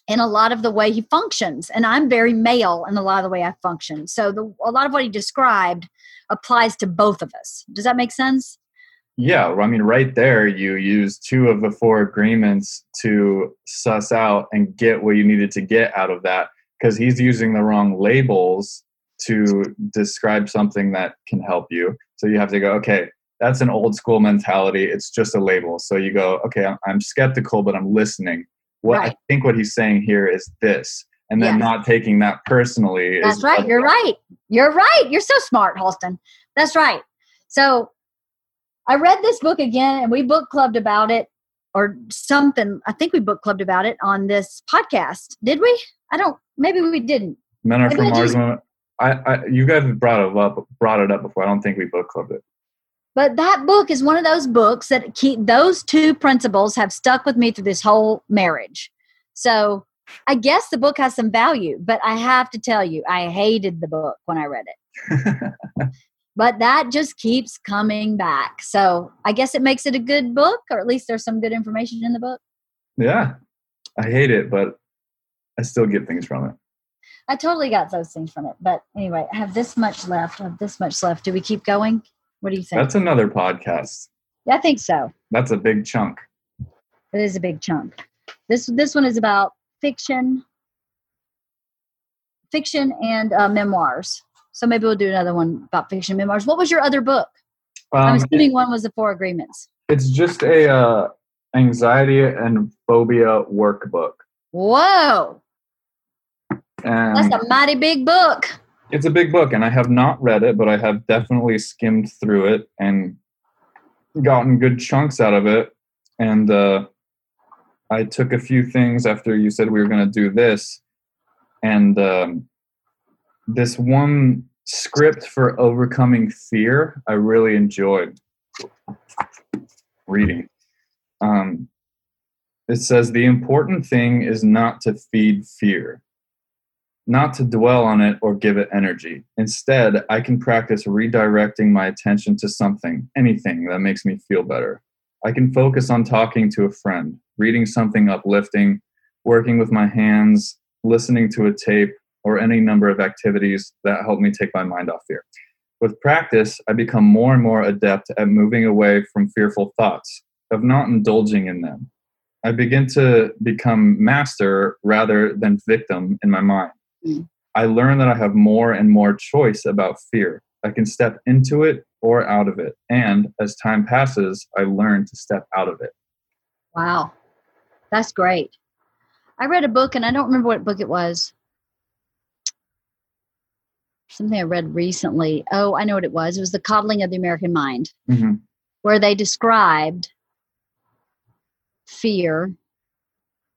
in a lot of the way he functions and i'm very male in a lot of the way i function so the, a lot of what he described applies to both of us does that make sense yeah, well, I mean, right there, you use two of the four agreements to suss out and get what you needed to get out of that because he's using the wrong labels to describe something that can help you. So you have to go, okay, that's an old school mentality. It's just a label. So you go, okay, I'm skeptical, but I'm listening. What right. I think what he's saying here is this. And then yes. not taking that personally. That's right. You're right. You're right. You're so smart, Halston. That's right. So I read this book again and we book clubbed about it or something. I think we book clubbed about it on this podcast. Did we? I don't, maybe we didn't. Men are maybe from Mars. I, I, you guys brought it up, brought it up before. I don't think we book clubbed it. But that book is one of those books that keep those two principles have stuck with me through this whole marriage. So I guess the book has some value, but I have to tell you, I hated the book when I read it. but that just keeps coming back. So I guess it makes it a good book, or at least there's some good information in the book. Yeah, I hate it, but I still get things from it. I totally got those things from it. But anyway, I have this much left. I have this much left. Do we keep going? What do you think? That's another podcast. yeah, I think so. That's a big chunk. It is a big chunk. This this one is about fiction, fiction and uh, memoirs. So maybe we'll do another one about fiction memoirs. What was your other book? I'm Um, assuming one was the Four Agreements. it's just a uh, anxiety and phobia workbook, Whoa, and that's a mighty big book. It's a big book. And I have not read it, but I have definitely skimmed through it and gotten good chunks out of it. And uh, I took a few things after you said we were going to do this, and um, this one script for overcoming fear I really enjoyed reading. Um, it says the important thing is not to feed fear, not to dwell on it or give it energy. Instead, I can practice redirecting my attention to something, anything that makes me feel better. I can focus on talking to a friend, reading something uplifting, working with my hands, listening to a tape, or any number of activities that help me take my mind off fear. With practice, I become more and more adept at moving away from fearful thoughts, of not indulging in them. I begin to become master rather than victim in my mind. Mm. I learn that I have more and more choice about fear. I can step into it or out of it. And as time passes, I learn to step out of it. Wow, that's great. I read a book, and I don't remember what book it was. Something I read recently. Oh, I know what it was. It was The Coddling of the American Mind, hmm where they described fear.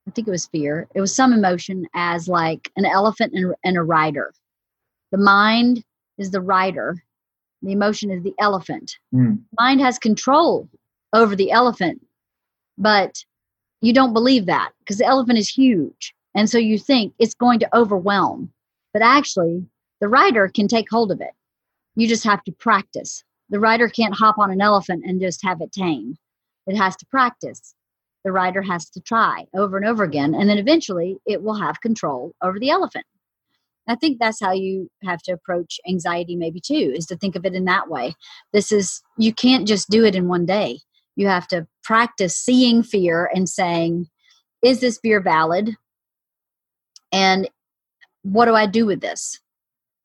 I think it was fear. It was some emotion as like an elephant and, and a rider. The mind is the rider, the emotion is the elephant. Mm. Mind has control over the elephant, but you don't believe that because the elephant is huge. And so you think it's going to overwhelm. But actually, the rider can take hold of it. You just have to practice. The rider can't hop on an elephant and just have it tame. It has to practice. The rider has to try over and over again. And then eventually it will have control over the elephant. I think that's how you have to approach anxiety, maybe too, is to think of it in that way. This is, you can't just do it in one day. You have to practice seeing fear and saying, is this fear valid? And what do I do with this?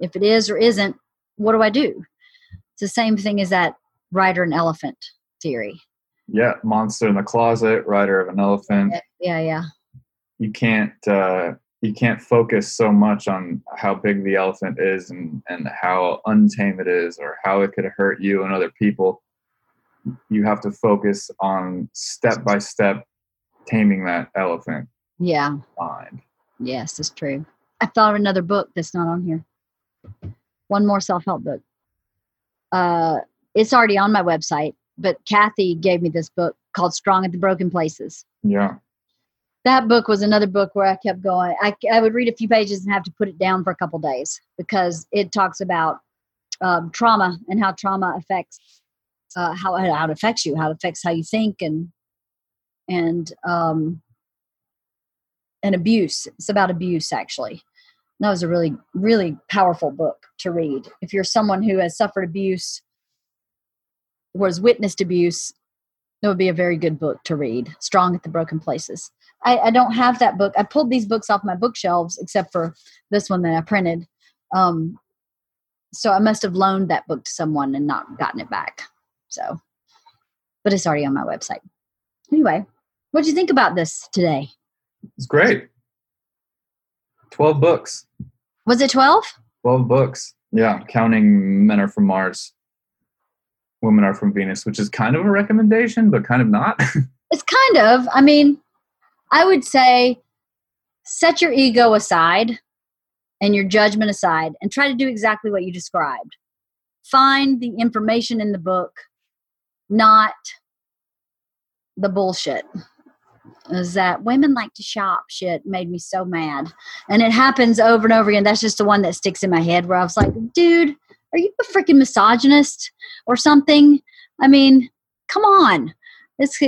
If it is or isn't, what do I do? It's the same thing as that rider and elephant theory. Yeah, monster in the closet, rider of an elephant. Yeah, yeah. You can't uh, you can't focus so much on how big the elephant is and, and how untamed it is or how it could hurt you and other people. You have to focus on step by step taming that elephant Yeah. mind. Yes, it's true. I thought of another book that's not on here. One more self help book. Uh, it's already on my website, but Kathy gave me this book called Strong at the Broken Places. Yeah. That book was another book where I kept going. I, I would read a few pages and have to put it down for a couple days because it talks about um, trauma and how trauma affects uh, how, how it affects you, how it affects how you think, and and um, and abuse. It's about abuse, actually. That was a really, really powerful book to read. If you're someone who has suffered abuse, was witnessed abuse, that would be a very good book to read. Strong at the Broken Places. I, I don't have that book. I pulled these books off my bookshelves, except for this one that I printed. Um, so I must have loaned that book to someone and not gotten it back. So, but it's already on my website. Anyway, what do you think about this today? It's great. 12 books. Was it 12? 12 books. Yeah, counting Men Are From Mars, Women Are From Venus, which is kind of a recommendation, but kind of not. It's kind of, I mean, I would say set your ego aside and your judgment aside and try to do exactly what you described. Find the information in the book, not the bullshit. Is that women like to shop shit made me so mad. And it happens over and over again. That's just the one that sticks in my head where I was like, dude, are you a freaking misogynist or something? I mean, come on. It's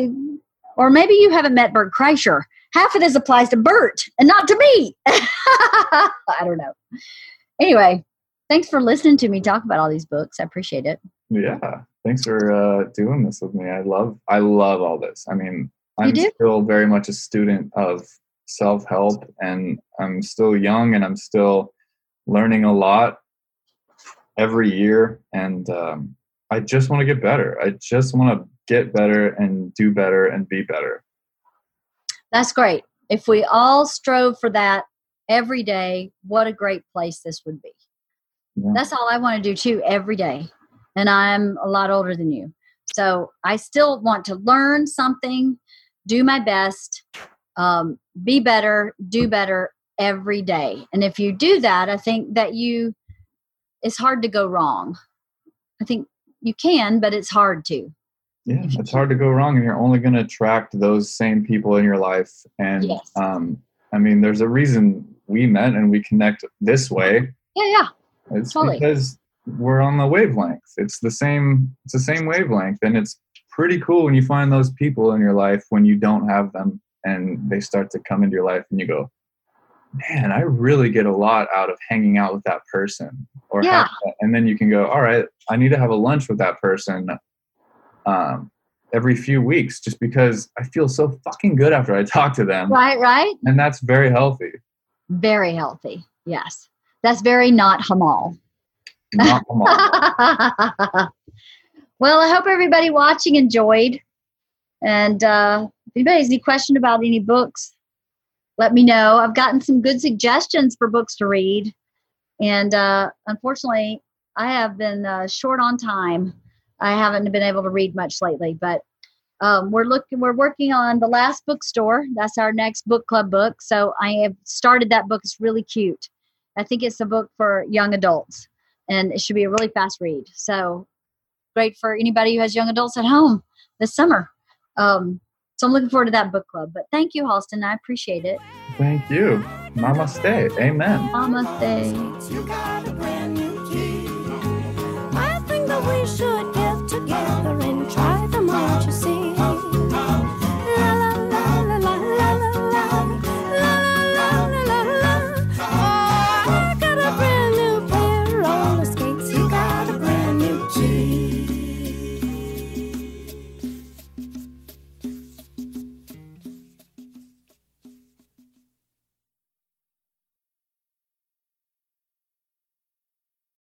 or maybe you haven't met Bert Kreischer. Half of this applies to Bert and not to me. I don't know. Anyway, thanks for listening to me talk about all these books. I appreciate it. Yeah. Thanks for uh, doing this with me. I love I love all this. I mean, I'm still very much a student of self help, and I'm still young, and I'm still learning a lot every year. And um, I just want to get better. I just want to get better and do better and be better. That's great. If we all strove for that every day, what a great place this would be. Yeah. That's all I want to do too every day. And I'm a lot older than you. So I still want to learn something, do my best, um, be better, do better every day. And if you do that, I think that you, it's hard to go wrong. I think you can, but it's hard to. Yeah, it's hard to go wrong, and you're only going to attract those same people in your life. And Yes. um, I mean, there's a reason we met and we connect this way. Yeah, yeah. It's Totally. because we're on the wavelength. It's the same. It's the same wavelength, and it's pretty cool when you find those people in your life when you don't have them, and they start to come into your life, and you go, "Man, I really get a lot out of hanging out with that person." Or Yeah. that- and then you can go, "All right, I need to have a lunch with that person." Um, every few weeks, just because I feel so fucking good after I talk to them, Right, right. and that's very healthy. Very healthy. Yes. That's very not Hamal. Not on. well, I hope everybody watching enjoyed. And uh, if anybody has any question about any books, let me know. I've gotten some good suggestions for books to read. And uh, unfortunately, I have been uh, short on time. I haven't been able to read much lately, but um, we're looking. We're working on the last bookstore. That's our next book club book. So I have started that book. It's really cute. I think it's a book for young adults, and it should be a really fast read. So great for anybody who has young adults at home this summer. Um, so I'm looking forward to that book club. But thank you, Halston. I appreciate it. Thank you. Namaste. Amen. Namaste.